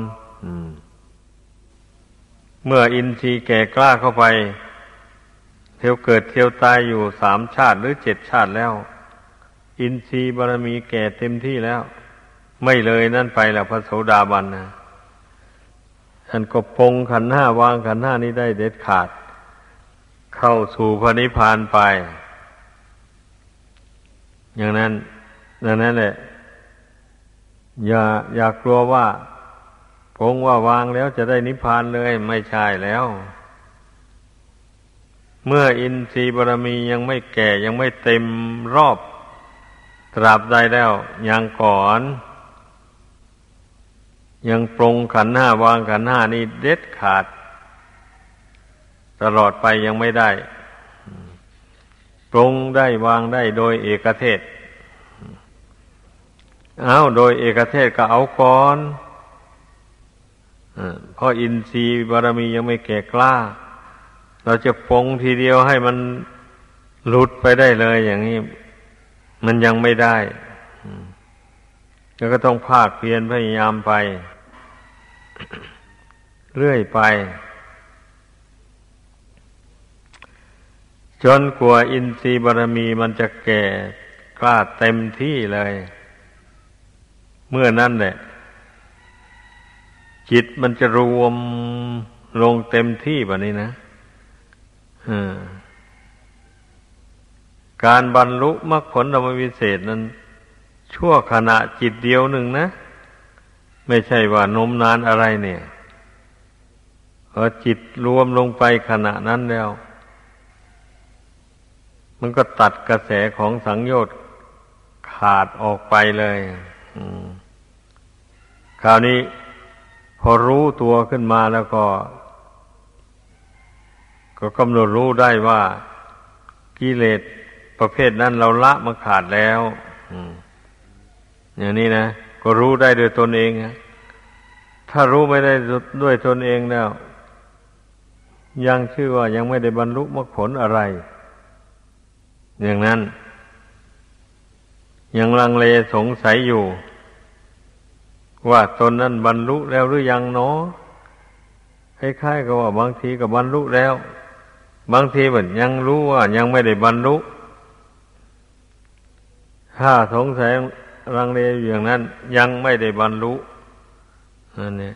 เมื่ออินทรีย์แก่กล้าเข้าไป เที่ยวเกิดเที่ยวตายอยู่สามชาติหรือเจ็ดชาติแล้ว อินทรีย์บารมีแก่เต็มที่แล้ว ไม่เลยนั่นไปแล้วพระโสดาบันนะท่านก็ปงขันห้าวางขันห้านี้ได้เด็ดขาด เข้าสู่พระนิพพานไป อย่างนั้นดังนั้นแหละ อย่าอย่ากลัวว่าปงว่าวางแล้วจะได้นิพพานเลยไม่ใช่แล้ว เมื่ออินทรีย์บารมียังไม่แก่ยังไม่เต็มรอบ ตราบใดแล้วยังก่อน ยังปรงขันห้าวางขันห้านี่เด็ดขาด ตลอดไปยังไม่ได้ ปรงได้วางได้โดยเอกเทศ เอาโดยเอกเทศก็เอาก่อนเพราะอินทรีย์บารมียังไม่แก่กล้า เราจะปองทีเดียวให้มันหลุดไปได้เลยอย่างนี้ มันยังไม่ได้แล้วก็ต้องภาคเพียรพยายามไป เรื่อยไป จนกว่าอินทรีย์บารมีมันจะแก่กล้าเต็มที่เลย เมื่อนั้นแหละ จิตมันจะรวมลงเต็มที่แบบนี้นะการบรรลุมรรคผลธรรมวิเศษนั้น ชั่วขณะจิตเดียวหนึ่งนะ ไม่ใช่ว่านมนานอะไรเนี่ยพอจิตรวมลงไปขณะนั้นแล้ว มันก็ตัดกระแสของสังโยชน์ขาดออกไปเลยคราวนี้ พอรู้ตัวขึ้นมาแล้วก็ ก็กำหนดรู้ได้ว่ากิเลสประเภทนั้นเราละมาขาดแล้วอย่างนี้นะก็รู้ได้โดยตนเองถ้ารู้ไม่ได้ด้วยตนเองแล้ว ยังชื่อว่ายังไม่ได้บรรลุมรรคผลอะไร อย่างนั้น ยังลังเลสงสัยอยู่ ว่าตนนั้นบรรลุแล้วหรือยังเนาะคล้ายๆกับว่าบางทีก็บรรลุแล้ว บางทีมันยังรู้ว่ายังไม่ได้บรรลุ ถ้าสงสัยรังเลอยู่อย่างนั้น ยังไม่ได้บรรลุนั่นเนี่ย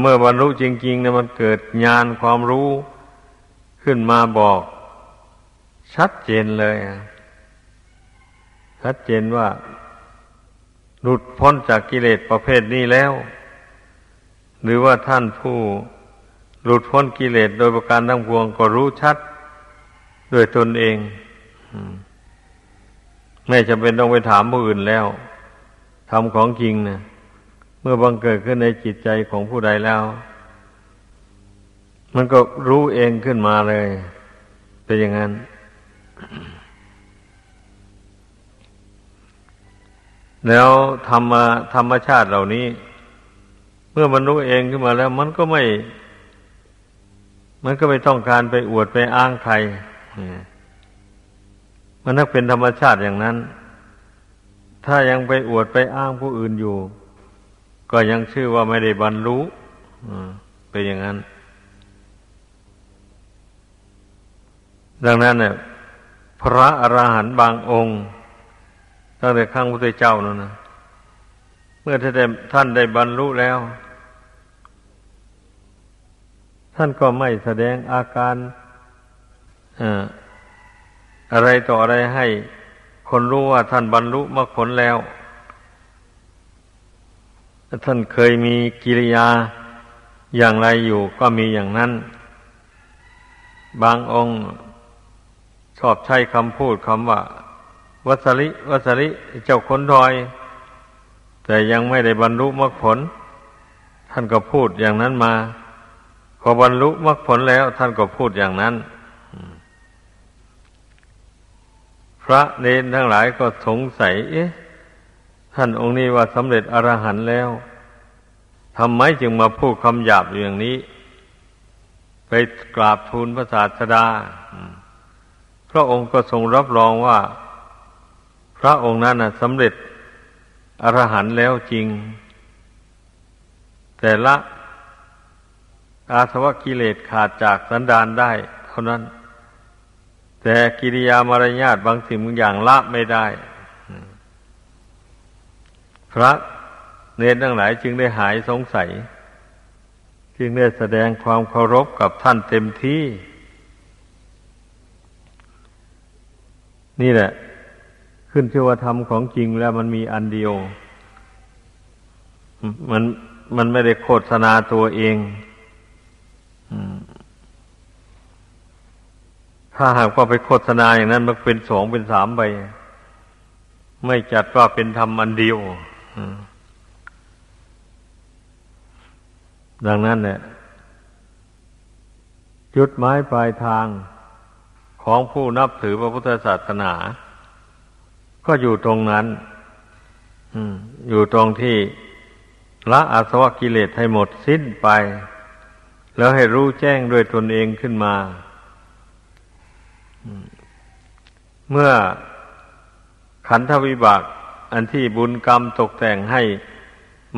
เมื่อบรรลุจริงๆเนี่ยมันเกิดญาณความรู้ขึ้นมาบอก ชัดเจนเลย ชัดเจนว่า หลุดพ้นจากกิเลสประเภทนี้แล้ว หรือว่าท่านผู้หลุดพ้นกิเลสโดยประการทั้งปวงก็รู้ชัดด้วยตนเองไม่จำเป็นต้องไปถามผู้อื่นแล้วทำของจริงนะเมื่อบังเกิดขึ้นในจิตใจของผู้ใดแล้ว มันก็รู้เองขึ้นมาเลย เป็นอย่างนั้น แล้วธรรมธรรมชาติเหล่านี้ เมื่อมันรู้เองขึ้นมาแล้ว มันก็ไม่ มันก็ไม่ต้องการไปอวดไปอ้างใครมันนักเป็นธรรมชาติอย่างนั้น ถ้ายังไปอวดไปอ้างผู้อื่นอยู่ ก็ยังชื่อว่าไม่ได้บรรลุเป็นอย่างนั้น ดังนั้นเนี่ย พระอรหันต์บางองค์ตั้งแต่ข้างพระเจ้านั่นนะเมื่อท่านได้ท่านได้บรรลุแล้ว ท่านก็ไม่แสดงอาการอะไรต่ออะไรให้ คนรู้ว่าท่านบรรลุมรรคผลแล้ว ท่านเคยมีกิริยาอย่างไรอยู่ก็มีอย่างนั้น บางองค์ ชอบใช้คำพูดคำว่า วัสริวัสริเจ้าคนดอย แต่ยังไม่ได้บรรลุมรรคผล ท่านก็พูดอย่างนั้นมา พอบรรลุมรรคผลแล้ว ท่านก็พูดอย่างนั้น พระเนนทั้งหลายก็สงสัย เอ๊ะ ท่านองค์นี้ว่าสำเร็จอรหันต์แล้วทำไมจึงมาพูดคำหยาบอย่างนี้ ไปกราบทูลพระศาสดา ระองค์ก็ทรงรับรองว่า พระองค์นั้นสำเร็จอรหันต์แล้วจริง แต่ละอาสวะกิเลสขาดจากสันดานได้เท่านั้น แต่กิริยามารยาทบางสิ่งบางอย่างละไม่ได้ พระเนรทั้งหลายจึงได้หายสงสัย จึงได้แสดงความเคารพกับท่านเต็มที่ นี่แหละ ขึ้นชื่อว่าธรรมของจริงแล้วมันมีอันเดียว มันมันไม่ได้โฆษณาตัวเองถ้าหากว่าไปโฆษณาอย่างนั้น มันเป็นสองเป็นสามไป ไม่จัดว่าเป็นธรรมอันเดียวดังนั้นเนี่ยจุดหมายปลายทาง ของผู้นับถือพระพุทธศาสนา ก็อยู่ตรงนั้นอยู่ตรงที่ละอาสวะกิเลสให้หมดสิ้นไป แล้วให้รู้แจ้งด้วยตนเองขึ้นมา เมื่อขันธวิบาก อันที่บุญกรรมตกแต่งให้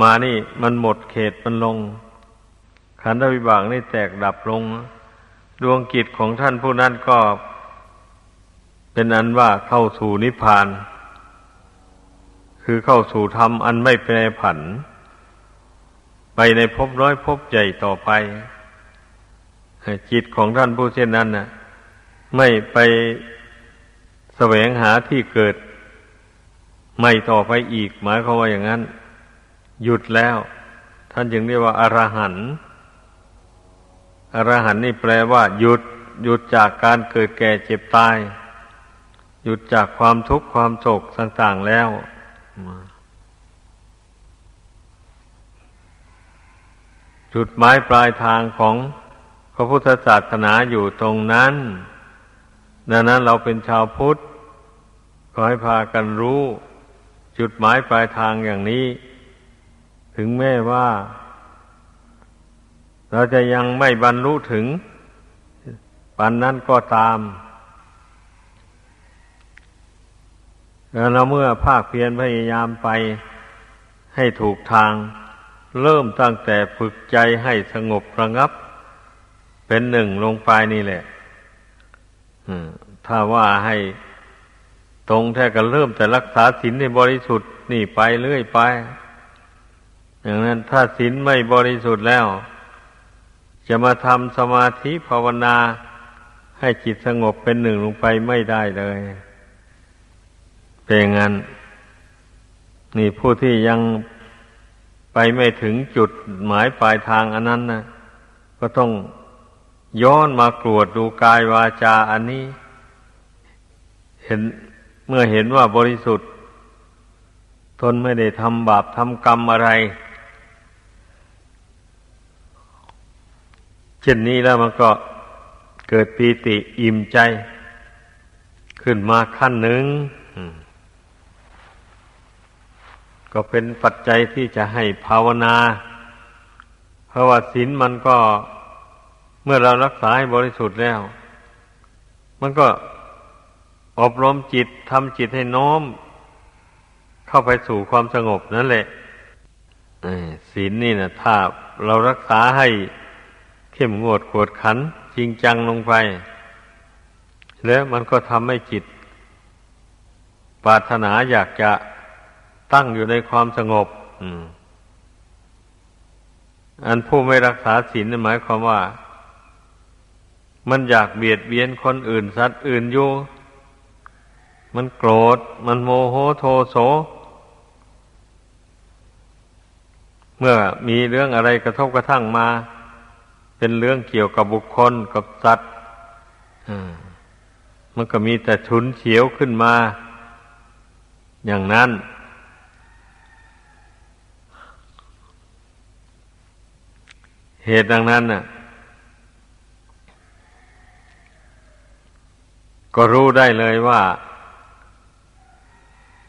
มานี่มันหมดเขตมันลง ขันธวิบากนี่แตกดับลง ดวงกิจของท่านผู้นั้นก็ เป็นอันว่าเข้าสู่นิพพาน คือเข้าสู่ธรรมอันไม่แปรผัน ไปในภพน้อยภพใหญ่ต่อไป จิตของท่านผู้เช่นนั้นน่ะ ไม่ไปแสวงหาที่เกิด ไม่ต่อไปอีก หมายความว่าอย่างนั้น หยุดแล้ว ท่านจึงเรียกว่าอารหันต์อรหันต์นี่แปลว่า หยุด หยุดจากการเกิดแก่เจ็บตาย หยุดจากความทุกข์ความโศกต่าง ๆแล้ว จุดหมายปลายทางของพระพุทธศาสนาอยู่ตรงนั้น ดังนั้นเราเป็นชาวพุทธ ขอให้พากันรู้ จุดหมายปลายทางอย่างนี้ ถึงแม้ว่า เราจะยังไม่บรรลุถึงปันนั้นก็ตาม แล้วเมื่อภาคเพียรพยายามไปให้ถูกทาง เริ่มตั้งแต่ฝึกใจให้สงบระงับ เป็นหนึ่งลงไปนี่แหละถ้าว่าให้ตรงแท้ก็เริ่มแต่รักษาศีลในบริสุทธิ์นี่ไปเรื่อยไป อย่างนั้นถ้าศีลไม่บริสุทธิ์แล้ว จะมาทำสมาธิภาวนา ให้จิตสงบเป็นหนึ่งลงไปไม่ได้เลย เป็นงั้น นี่ผู้ที่ยังไปไม่ถึงจุดหมายปลายทางอันนั้นนะก็ต้องย้อนมากรวดดูกายวาจาอันนี้ เห็นเมื่อเห็นว่าบริสุทธิ์ ทนไม่ได้ทำบาปทำกรรมอะไร เช่นนี้แล้วมันก็เกิดปีติอิ่มใจ ขึ้นมาขั้นหนึ่ง ก็เป็นปัจจัยที่จะให้ภาวนา เพราะว่าศีลมันก็เมื่อเรารักษาให้บริสุทธิ์แล้ว มันก็อบรมจิตทำจิตให้น้อม เข้าไปสู่ความสงบนั่นแหละศีลนี่นะถ้าเรารักษาให้เข้มงวดกวดขัน จริงจังลงไป แล้วมันก็ทำให้จิตปรารถนาอยากจะ ตั้งอยู่ในความสงบอันผู้ไม่รักษาศีลหมายความว่า มันอยากเบียดเบียนคนอื่น สัตว์อื่นอยู่มันโกรธ มันโมโหโทโส เมื่อมีเรื่องอะไรกระทบกระทั่งมา เป็นเรื่องเกี่ยวกับบุคคลกับสัตว์มันก็มีแต่ชุนเฉียวขึ้นมา อย่างนั้น เหตุดังนั้นน่ะ ก็รู้ได้เลยว่า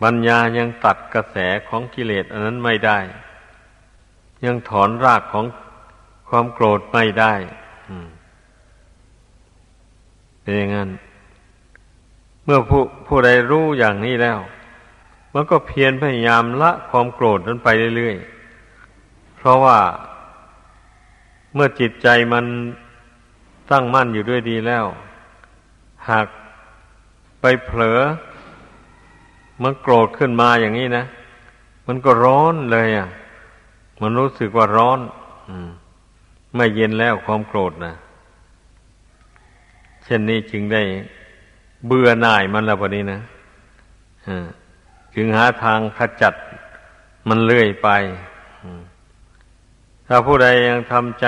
ปัญญายังตัดกระแสของกิเลสอันนั้นไม่ได้ ยังถอนรากของความโกรธไม่ได้เป็นอย่างนั้น เมื่อผู้ผู้ใดรู้อย่างนี้แล้ว มันก็เพียรพยายามละความโกรธนั้นไปเรื่อยๆ เพราะว่า เมื่อจิตใจมันตั้งมั่นอยู่ด้วยดีแล้ว หากไปเผลอ มันโกรธขึ้นมาอย่างนี้นะ มันก็ร้อนเลยอะ มันรู้สึกว่าร้อนอไม่เย็นแล้วความโกรธนะเช่นนี้จึงได้เบื่อหน่ายมันแล้วพอนี้นะจึงหาทางขจัดมันเลื่อยไป ถ้าผู้ใดยังทำใจ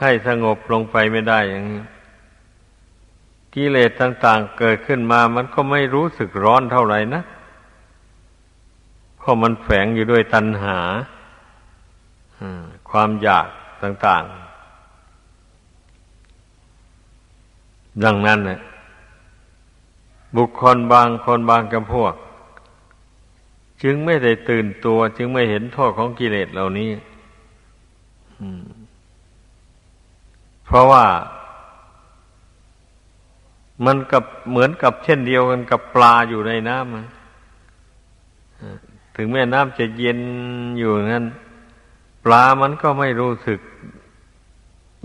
ให้สงบลงไปไม่ได้อย่างนี้กิเลสต่าง ๆ เกิดขึ้นมา มันก็ไม่รู้สึกร้อนเท่าไหร่นะ เพราะมันแฝงอยู่ด้วยตัณหาความอยากต่าง ๆ ดังนั้นเนี่ยบุคคลบางคนบางจำพวก จึงไม่ได้ตื่นตัว จึงไม่เห็นโทษของกิเลสเหล่านี้ เพราะว่า มันกับเหมือนกับเช่นเดียวกันกับปลาอยู่ในน้ำถึงแม่น้ำจะเย็นอยู่นั้นปลามันก็ไม่รู้สึก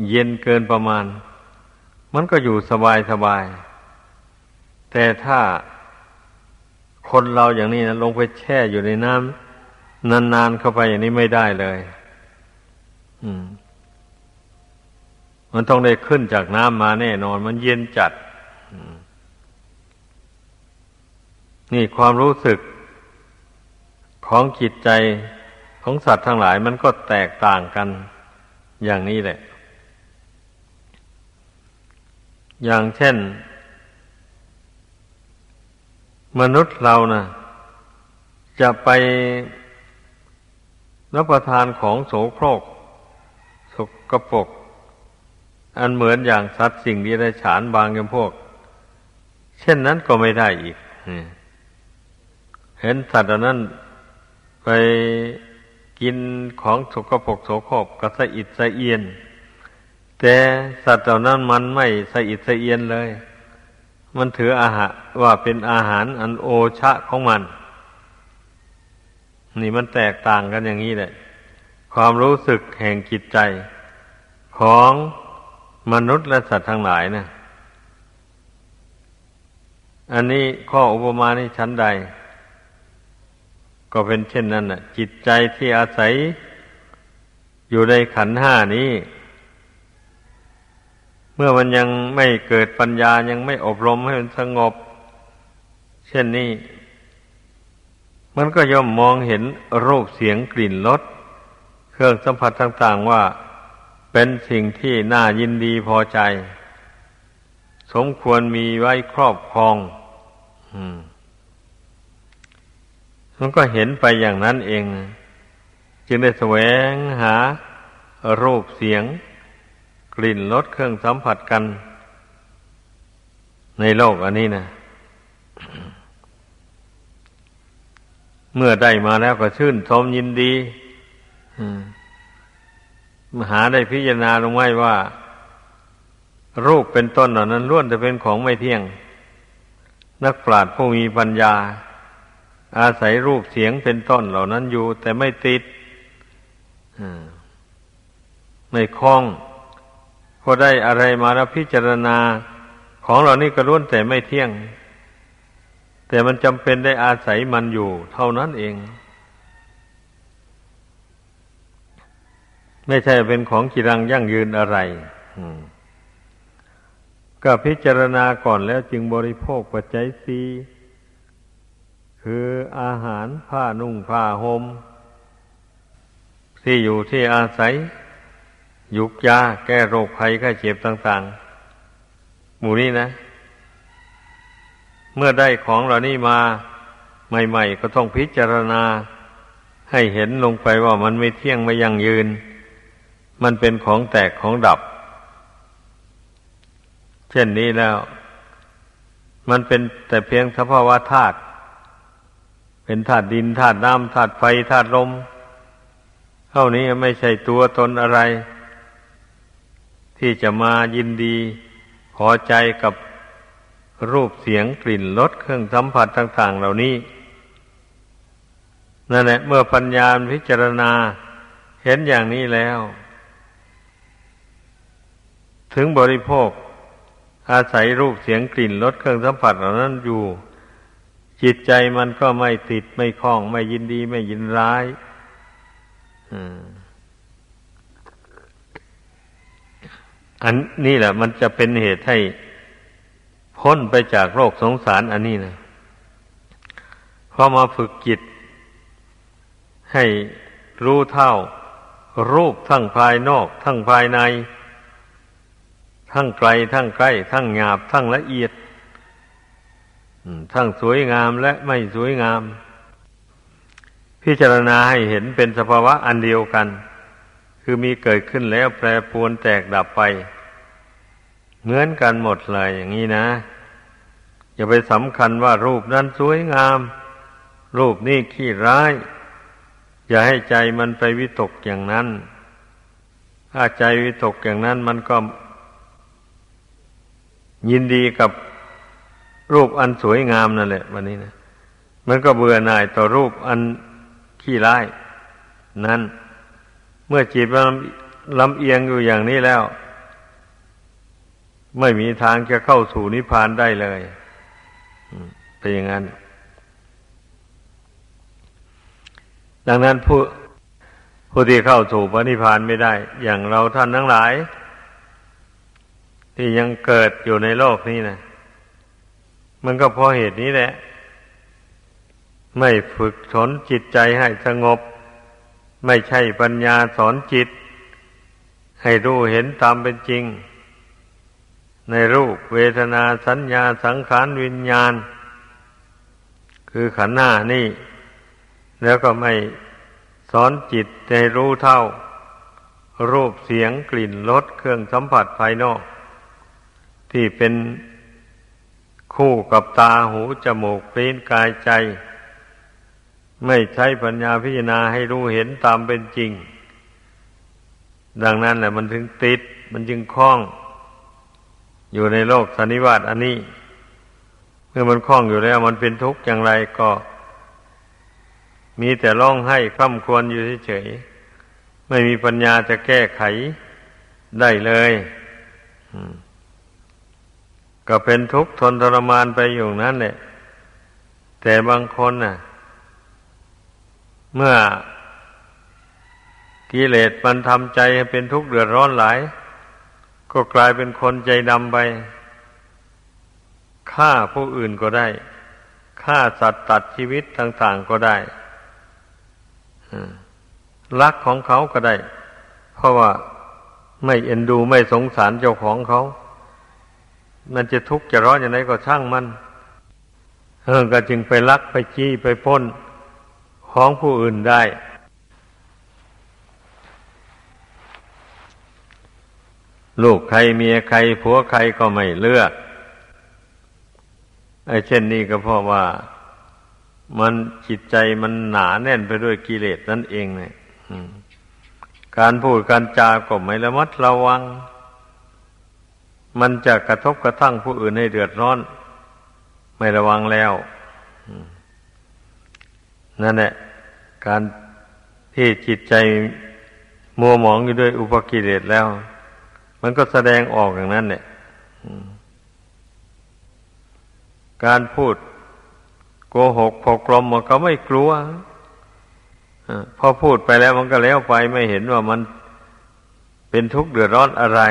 เย็นเกินประมาณ มันก็อยู่สบายสบาย แต่ถ้าคนเราอย่างนี้นะลงไปแช่อยู่ในน้ำนานๆเข้าไปอย่างนี้ไม่ได้เลย มันต้องได้ขึ้นจากน้ำมาแน่นอน มันเย็นจัด นี่ความรู้สึกของจิตใจของสัตว์ทั้งหลาย มันก็แตกต่างกันอย่างนี้แหละ อย่างเช่น มนุษย์เรานะ่ะ จะไปรับประทานของโสโครก กกระปกอันเหมือนอย่างสัตว์สิ่งดีได้ฉานบางจำพวก เช่นนั้นก็ไม่ได้อีกเห็นสัตว์นั้นไปกินของสกปรกโสโครกก็สะอิดสะเอียน แต่สัตว์เหล่านั้นมันไม่สะอิดสะเอียนเลย มันถืออาหารว่าเป็นอาหารอันโอชะของมัน นี่มันแตกต่างกันอย่างนี้แหละ ความรู้สึกแห่งจิตใจ ของมนุษย์และสัตว์ทั้งหลายนะอันนี้ข้ออุปมานี้ชั้นใด ก็เป็นเช่นนั้นน่ะจิตใจที่อาศัยอยู่ในขันห้านี้ เมื่อมันยังไม่เกิดปัญญายังไม่อบรมให้มันสงบ เช่นนี้ มันก็ย่อมมองเห็นรูปเสียงกลิ่นรส เครื่องสัมผัสต่าง ๆ ว่าเป็นสิ่งที่น่ายินดีพอใจ สมควรมีไว้ครอบครองมันก็เห็นไปอย่างนั้นเอง จึงได้แสวงหารูปเสียง กลิ่นรสเครื่องสัมผัสกัน ในโลกอันนี้นะเมื่อได้มาแล้วก็ชื่นชมยินดี มหาได้พิจารณาลงไว้ว่า รูปเป็นต้นเหล่านั้นล้วนจะเป็นของไม่เที่ยง นักปราชญ์ผู้มีปัญญา อาศัยรูปเสียงเป็นต้นเหล่านั้นอยู่ แต่ไม่ติดไม่คล้องพอได้อะไรมาแล้วพิจารณา ของเหล่านี้ก็ล้วนแต่ไม่เที่ยง แต่มันจำเป็นได้อาศัยมันอยู่ เท่านั้นเอง ไม่ใช่เป็นของกิรังยั่งยืนอะไรก็พิจารณาก่อนแล้วจึงบริโภคปัจจัยสีคืออาหารผ้านุ่งผ้าหม่มที่อยู่ที่อาศัย ยุกยาแก้โรคภัยไข้เจ็บต่าง ๆ หมู่นี้นะ เมื่อได้ของเหล่านี้มาใหม่ ๆ ก็ต้องพิจารณาให้เห็นลงไปว่ามันไม่เที่ยงไม่ยั่งยืน มันเป็นของแตกของดับ เช่นนี้แล้ว มันเป็นแต่เพียงสภาวะธาตุเป็นธาตุดินธาตุน้ำธาตุไฟธาตุลมเท่านี้ไม่ใช่ตัวตนอะไร ที่จะมายินดีพอใจกับรูปเสียงกลิ่นรสเครื่องสัมผัสต่าง ๆ เหล่านี้นั่นแหละเมื่อปัญญาพิจารณาเห็นอย่างนี้แล้ว ถึงบริโภค อาศัยรูปเสียงกลิ่นรสเครื่องสัมผัสเหล่านั้นอยู่ จิตใจมันก็ไม่ติดไม่คล้อง ไม่ยินดีไม่ยินร้ายอันนี้แหละ มันจะเป็นเหตุให้พ้นไปจากโรคสงสารอันนี้นะพอมาฝึกจิต ให้รู้เท่า รูปทั้งภายนอก ทั้งภายใน ทั้งไกล ทั้งใกล้ ทั้งหยาบ ทั้งละเอียด ทั้งสวยงามและไม่สวยงาม พิจารณาให้เห็นเป็นสภาวะอันเดียวกัน คือมีเกิดขึ้นแล้วแปรปรวนแตกดับไป เหมือนกันหมดเลยอย่างนี้นะ อย่าไปสำคัญว่ารูปนั้นสวยงาม รูปนี้ขี้ร้าย อย่าให้ใจมันไปวิตกอย่างนั้น ถ้าใจวิตกอย่างนั้นมันก็ ยินดีกับรูปอันสวยงามนั่นแหละวันนี้นะมันก็เบื่อหน่ายต่อรูปอันขี้ร้าย นั้น เมื่อจิตมันลำเอียงอยู่อย่างนี้แล้ว ไม่มีทางจะเข้าสู่นิพพานได้เลยเป็นอย่างนั้น ดังนั้นผู้ผู้ที่เข้าสู่พระนิพพานไม่ได้ อย่างเราท่านทั้งหลาย ที่ยังเกิดอยู่ในโลกนี้นะมันก็เพราะเหตุนี้แหละ ไม่ฝึกฝนจิตใจให้สงบ ไม่ใช่ปัญญาสอนจิต ให้รู้เห็นตามเป็นจริง ในรูปเวทนาสัญญาสังขารวิญญาณ คือขันธ์หน้านี่ แล้วก็ไม่สอนจิตให้รู้เท่า รูปเสียงกลิ่นรสเครื่องสัมผัสภายนอก ที่เป็นคู่กับตาหูจมูกลิ้นกายใจ ไม่ใช้ปัญญาพิจารณาให้รู้เห็นตามเป็นจริง ดังนั้นแหละมันถึงติดมันจึงคล้อง อยู่ในโลกสันนิวาตอันนี้ เมื่อมันคล้องอยู่แล้ว มันเป็นทุกข์อย่างไรก็ มีแต่ร้องให้คร่ำควรอยู่เฉยๆไม่มีปัญญาจะแก้ไขได้เลย อืม ก็เป็นทุกข์ทนทรมานไปอยู่นั้นแหละแต่บางคนน่ะ เมื่อกิเลสมันทำใจให้เป็นทุกข์เดือดร้อนหลาย ก็กลายเป็นคนใจดำไปฆ่าผู้อื่นก็ได้ฆ่าสัตว์ตัดชีวิตต่าง ๆก็ได้รักของเขาก็ได้ เพราะว่าไม่เอ็นดูไม่สงสารเจ้าของเขา มันจะทุกข์จะร้อนอย่างไรก็ช่างมันเออก็จึงไปลักไปจี้ไปพ้นของผู้อื่นได้ ลูกใครเมียใครผัวใครก็ไม่เลือกไอ้เช่นนี้ก็เพราะว่ามันจิตใจมันหนาแน่นไปด้วยกิเลสนั่นเองเนี่ยการพูดการจาก็ไม่ระมัดระวัง มันจะกระทบกระทั่งผู้อื่นให้เดือดร้อน ไม่ระวังแล้วนั่นแหละการที่จิตใจมัวหมองอยู่ด้วยอุปกิเลสแล้ว มันก็แสดงออกอย่างนั้นเนี่ยการพูดโกหกพกลมมันก็ไม่กลัวพอพูดไปแล้วมันก็แล้วไปไม่เห็นว่ามันเป็นทุกข์เดือดร้อนอะไร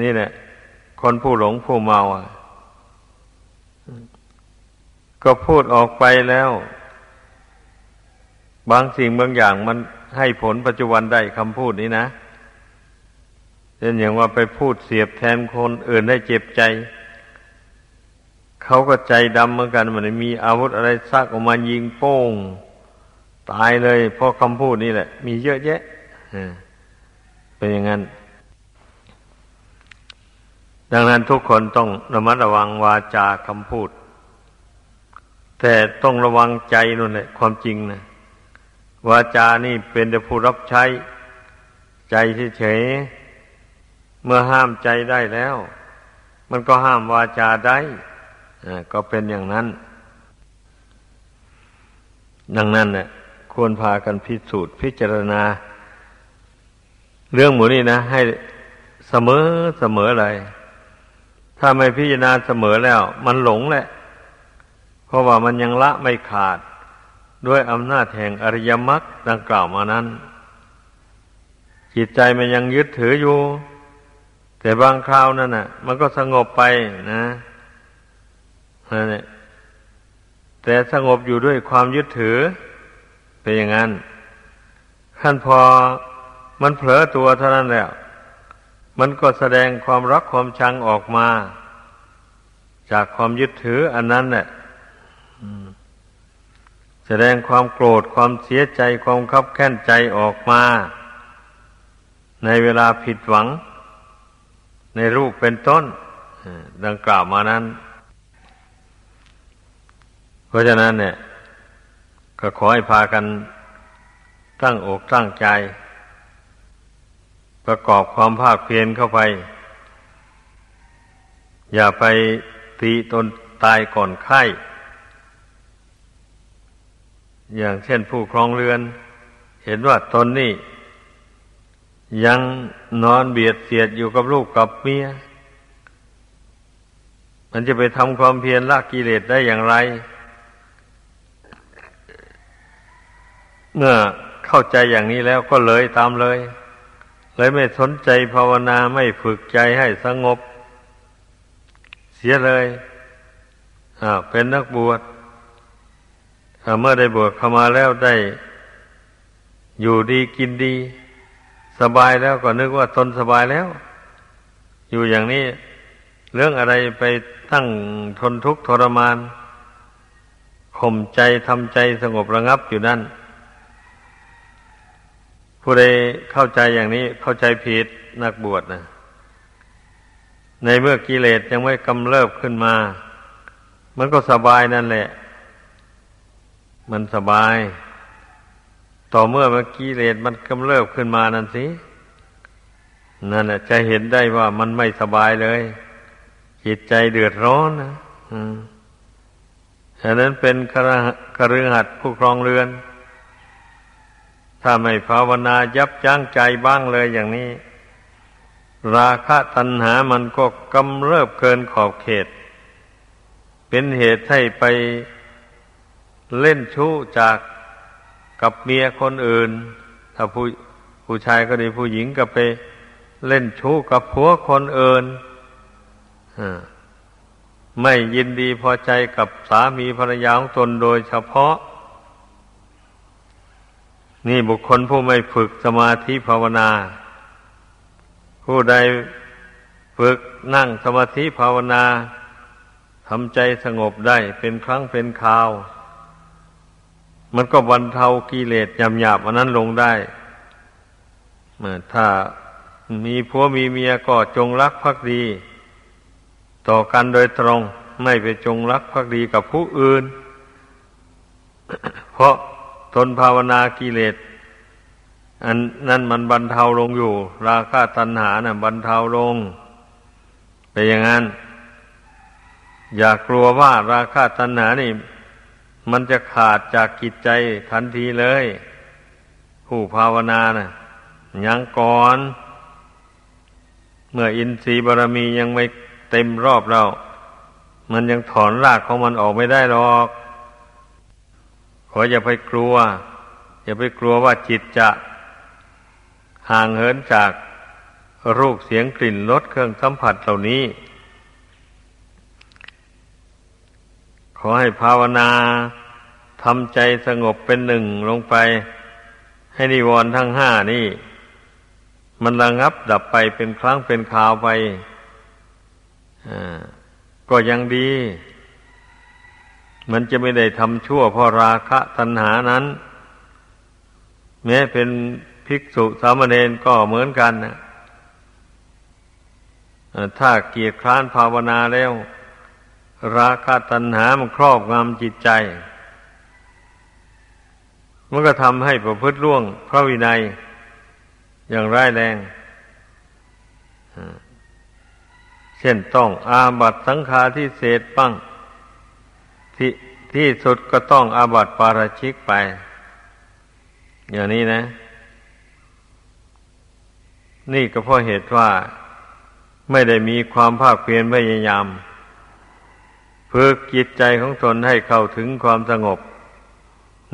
นี่แหละ คนผู้หลงผู้เมาก็พูดออกไปแล้ว บางสิ่งบางอย่างมันให้ผลปัจจุบันได้คำพูดนี้นะเช่นอย่างว่าไปพูดเสียบแทนคนอื่นให้เจ็บใจ เขาก็ใจดำเหมือนกันมันมีอาวุธอะไรซักออกมายิงโป้ง ตายเลยเพราะคำพูดนี้แหละ มีเยอะแยะเป็นอย่างนั้น ดังนั้นทุกคนต้องระมัดระวังวาจาคำพูด แต่ต้องระวังใจนั่นแหละความจริงนะวาจานี่เป็นแต่ผู้รับใช้ ใจเฉยเมื่อห้ามใจได้แล้ว มันก็ห้ามวาจาได้ก็เป็นอย่างนั้น ดังนั้นเนี่ยควรพากันพิสูจน์พิจารณา เรื่องหมูนี่นะ ให้เสมอเสมออะไร ถ้าไม่พิจารณาเสมอแล้ว มันหลงแหละ เพราะว่ามันยังละไม่ขาด ด้วยอำนาจแห่งอริยมรรคดังกล่าวมานั้น จิตใจมันยังยึดถืออยู่ แต่บางคราวนั่นน่ะ มันก็สงบไปนะนั่นแหละแต่สงบอยู่ด้วยความยึดถือ เป็นอย่างนั้นขั้นพอมันเผลอตัวเท่านั้นแล้ว มันก็แสดงความรักความชังออกมา จากความยึดถืออันนั้นแหละแสดงความโกรธความเสียใจความคับแค้นใจออกมา ในเวลาผิดหวัง ในรูปเป็นต้นดังกล่าวมานั้น เพราะฉะนั้นเนี่ย ก็ขอให้พากันตั้งอกตั้งใจ ประกอบความภาคเพียรเข้าไป อย่าไปตีตนตายก่อนไข้อย่างเช่นผู้ครองเรือน เห็นว่าตนนี่ยังนอนเบียดเสียดอยู่กับลูกกับเมีย มันจะไปทำความเพียรละกิเลสได้อย่างไร เมื่อเข้าใจอย่างนี้แล้วก็เลยตามเลย เลยไม่สนใจภาวนาไม่ฝึกใจให้สงบ เสียเลยเป็นนักบวชเมื่อได้บวชเข้ามาแล้วได้อยู่ดีกินดี สบายแล้วก็นึกว่าตนสบายแล้ว อยู่อย่างนี้ เรื่องอะไรไปตั้งทนทุกข์ทรมานข่มใจทำใจสงบระงับอยู่นั่น ผู้ใดเข้าใจอย่างนี้เข้าใจผิดนักบวชนะในเมื่อกิเลสยังไม่กำเริบขึ้นมา มันก็สบายนั่นแหละ มันสบาย ต่อเมื่อเมื่อกี้เลสมันกำเริบขึ้นมานั่นสินั่นแหละจะเห็นได้ว่ามันไม่สบายเลยจิตใจเดือดร้อนนะฉะนั้นเป็นครคฤหัสผู้ครองเรือน ถ้าไม่ภาวนายับยั้งใจบ้างเลยอย่างนี้ ราคะตัณหามันก็กำเริบเกินขอบเขต เป็นเหตุให้ไปเล่นชู้จากกับเมียคนอื่น ถ้าผู้ผู้ชายก็ดีผู้หญิงก็ไปเล่นชู้กับผัวคนอื่นไม่ยินดีพอใจกับสามีภรรยาของตนโดยเฉพาะ นี่บุคคลผู้ไม่ฝึกสมาธิภาวนา ผู้ใดฝึกนั่งสมาธิภาวนาทำใจสงบได้เป็นครั้งเป็นคราว มันก็บรรเทากิเลสหยาบอันนั้นลงได้ถ้ามีผัวมีเมียก็จงรักภักดี ต่อกันโดยตรง ไม่ไปจงรักภักดีกับผู้อื่น เพราะ ทนภาวนากิเลสอันนั้นมันบรรเทาลงอยู่ ราคาตัณหานะ่ะบรรเทาลงไปอย่างนั้น อย่ากลัวว่าราคาตัณหานี่ มันจะขาดจากกิจใจทันทีเลย ผู้ภาวนานะ่ะยังก่อน เมื่ออินทรีย์บารมียังไม่เต็มรอบเรา มันยังถอนรากของมันออกไม่ได้หรอก ขออย่าไปกลัว อย่าไปกลัวว่าจิตจะห่างเหินจากรูปเสียงกลิ่นรสเครื่องสัมผัสเหล่านี้ ขอให้ภาวนาทำใจสงบเป็นหนึ่งลงไป ให้นิวรณ์ทั้งห้านี่ มันระงับดับไปเป็นครั้งเป็นคราวไปก็ยังดี มันจะไม่ได้ทำชั่วเพราะราคะตัณหานั้น แม้เป็นภิกษุสามเณรก็เหมือนกันนะถ้าเกียรคร้านภาวนาแล้ว ราคะตัณหามันครอบงำจิตใจ มันก็ทำให้ประพฤติร่วงพระวินัย อย่างร้ายแรงเช่นต้องอาบัตสังฆาที่เศษปั้ง ที่ที่สุดก็ต้องอาบัตปาราชิกไป อย่างนี้นะ นี่ก็เพราะเหตุว่าไม่ได้มีความภาคเพียรพยายามฝึกจิตใจของตนให้เข้าถึงความสงบ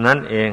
นั่นเอง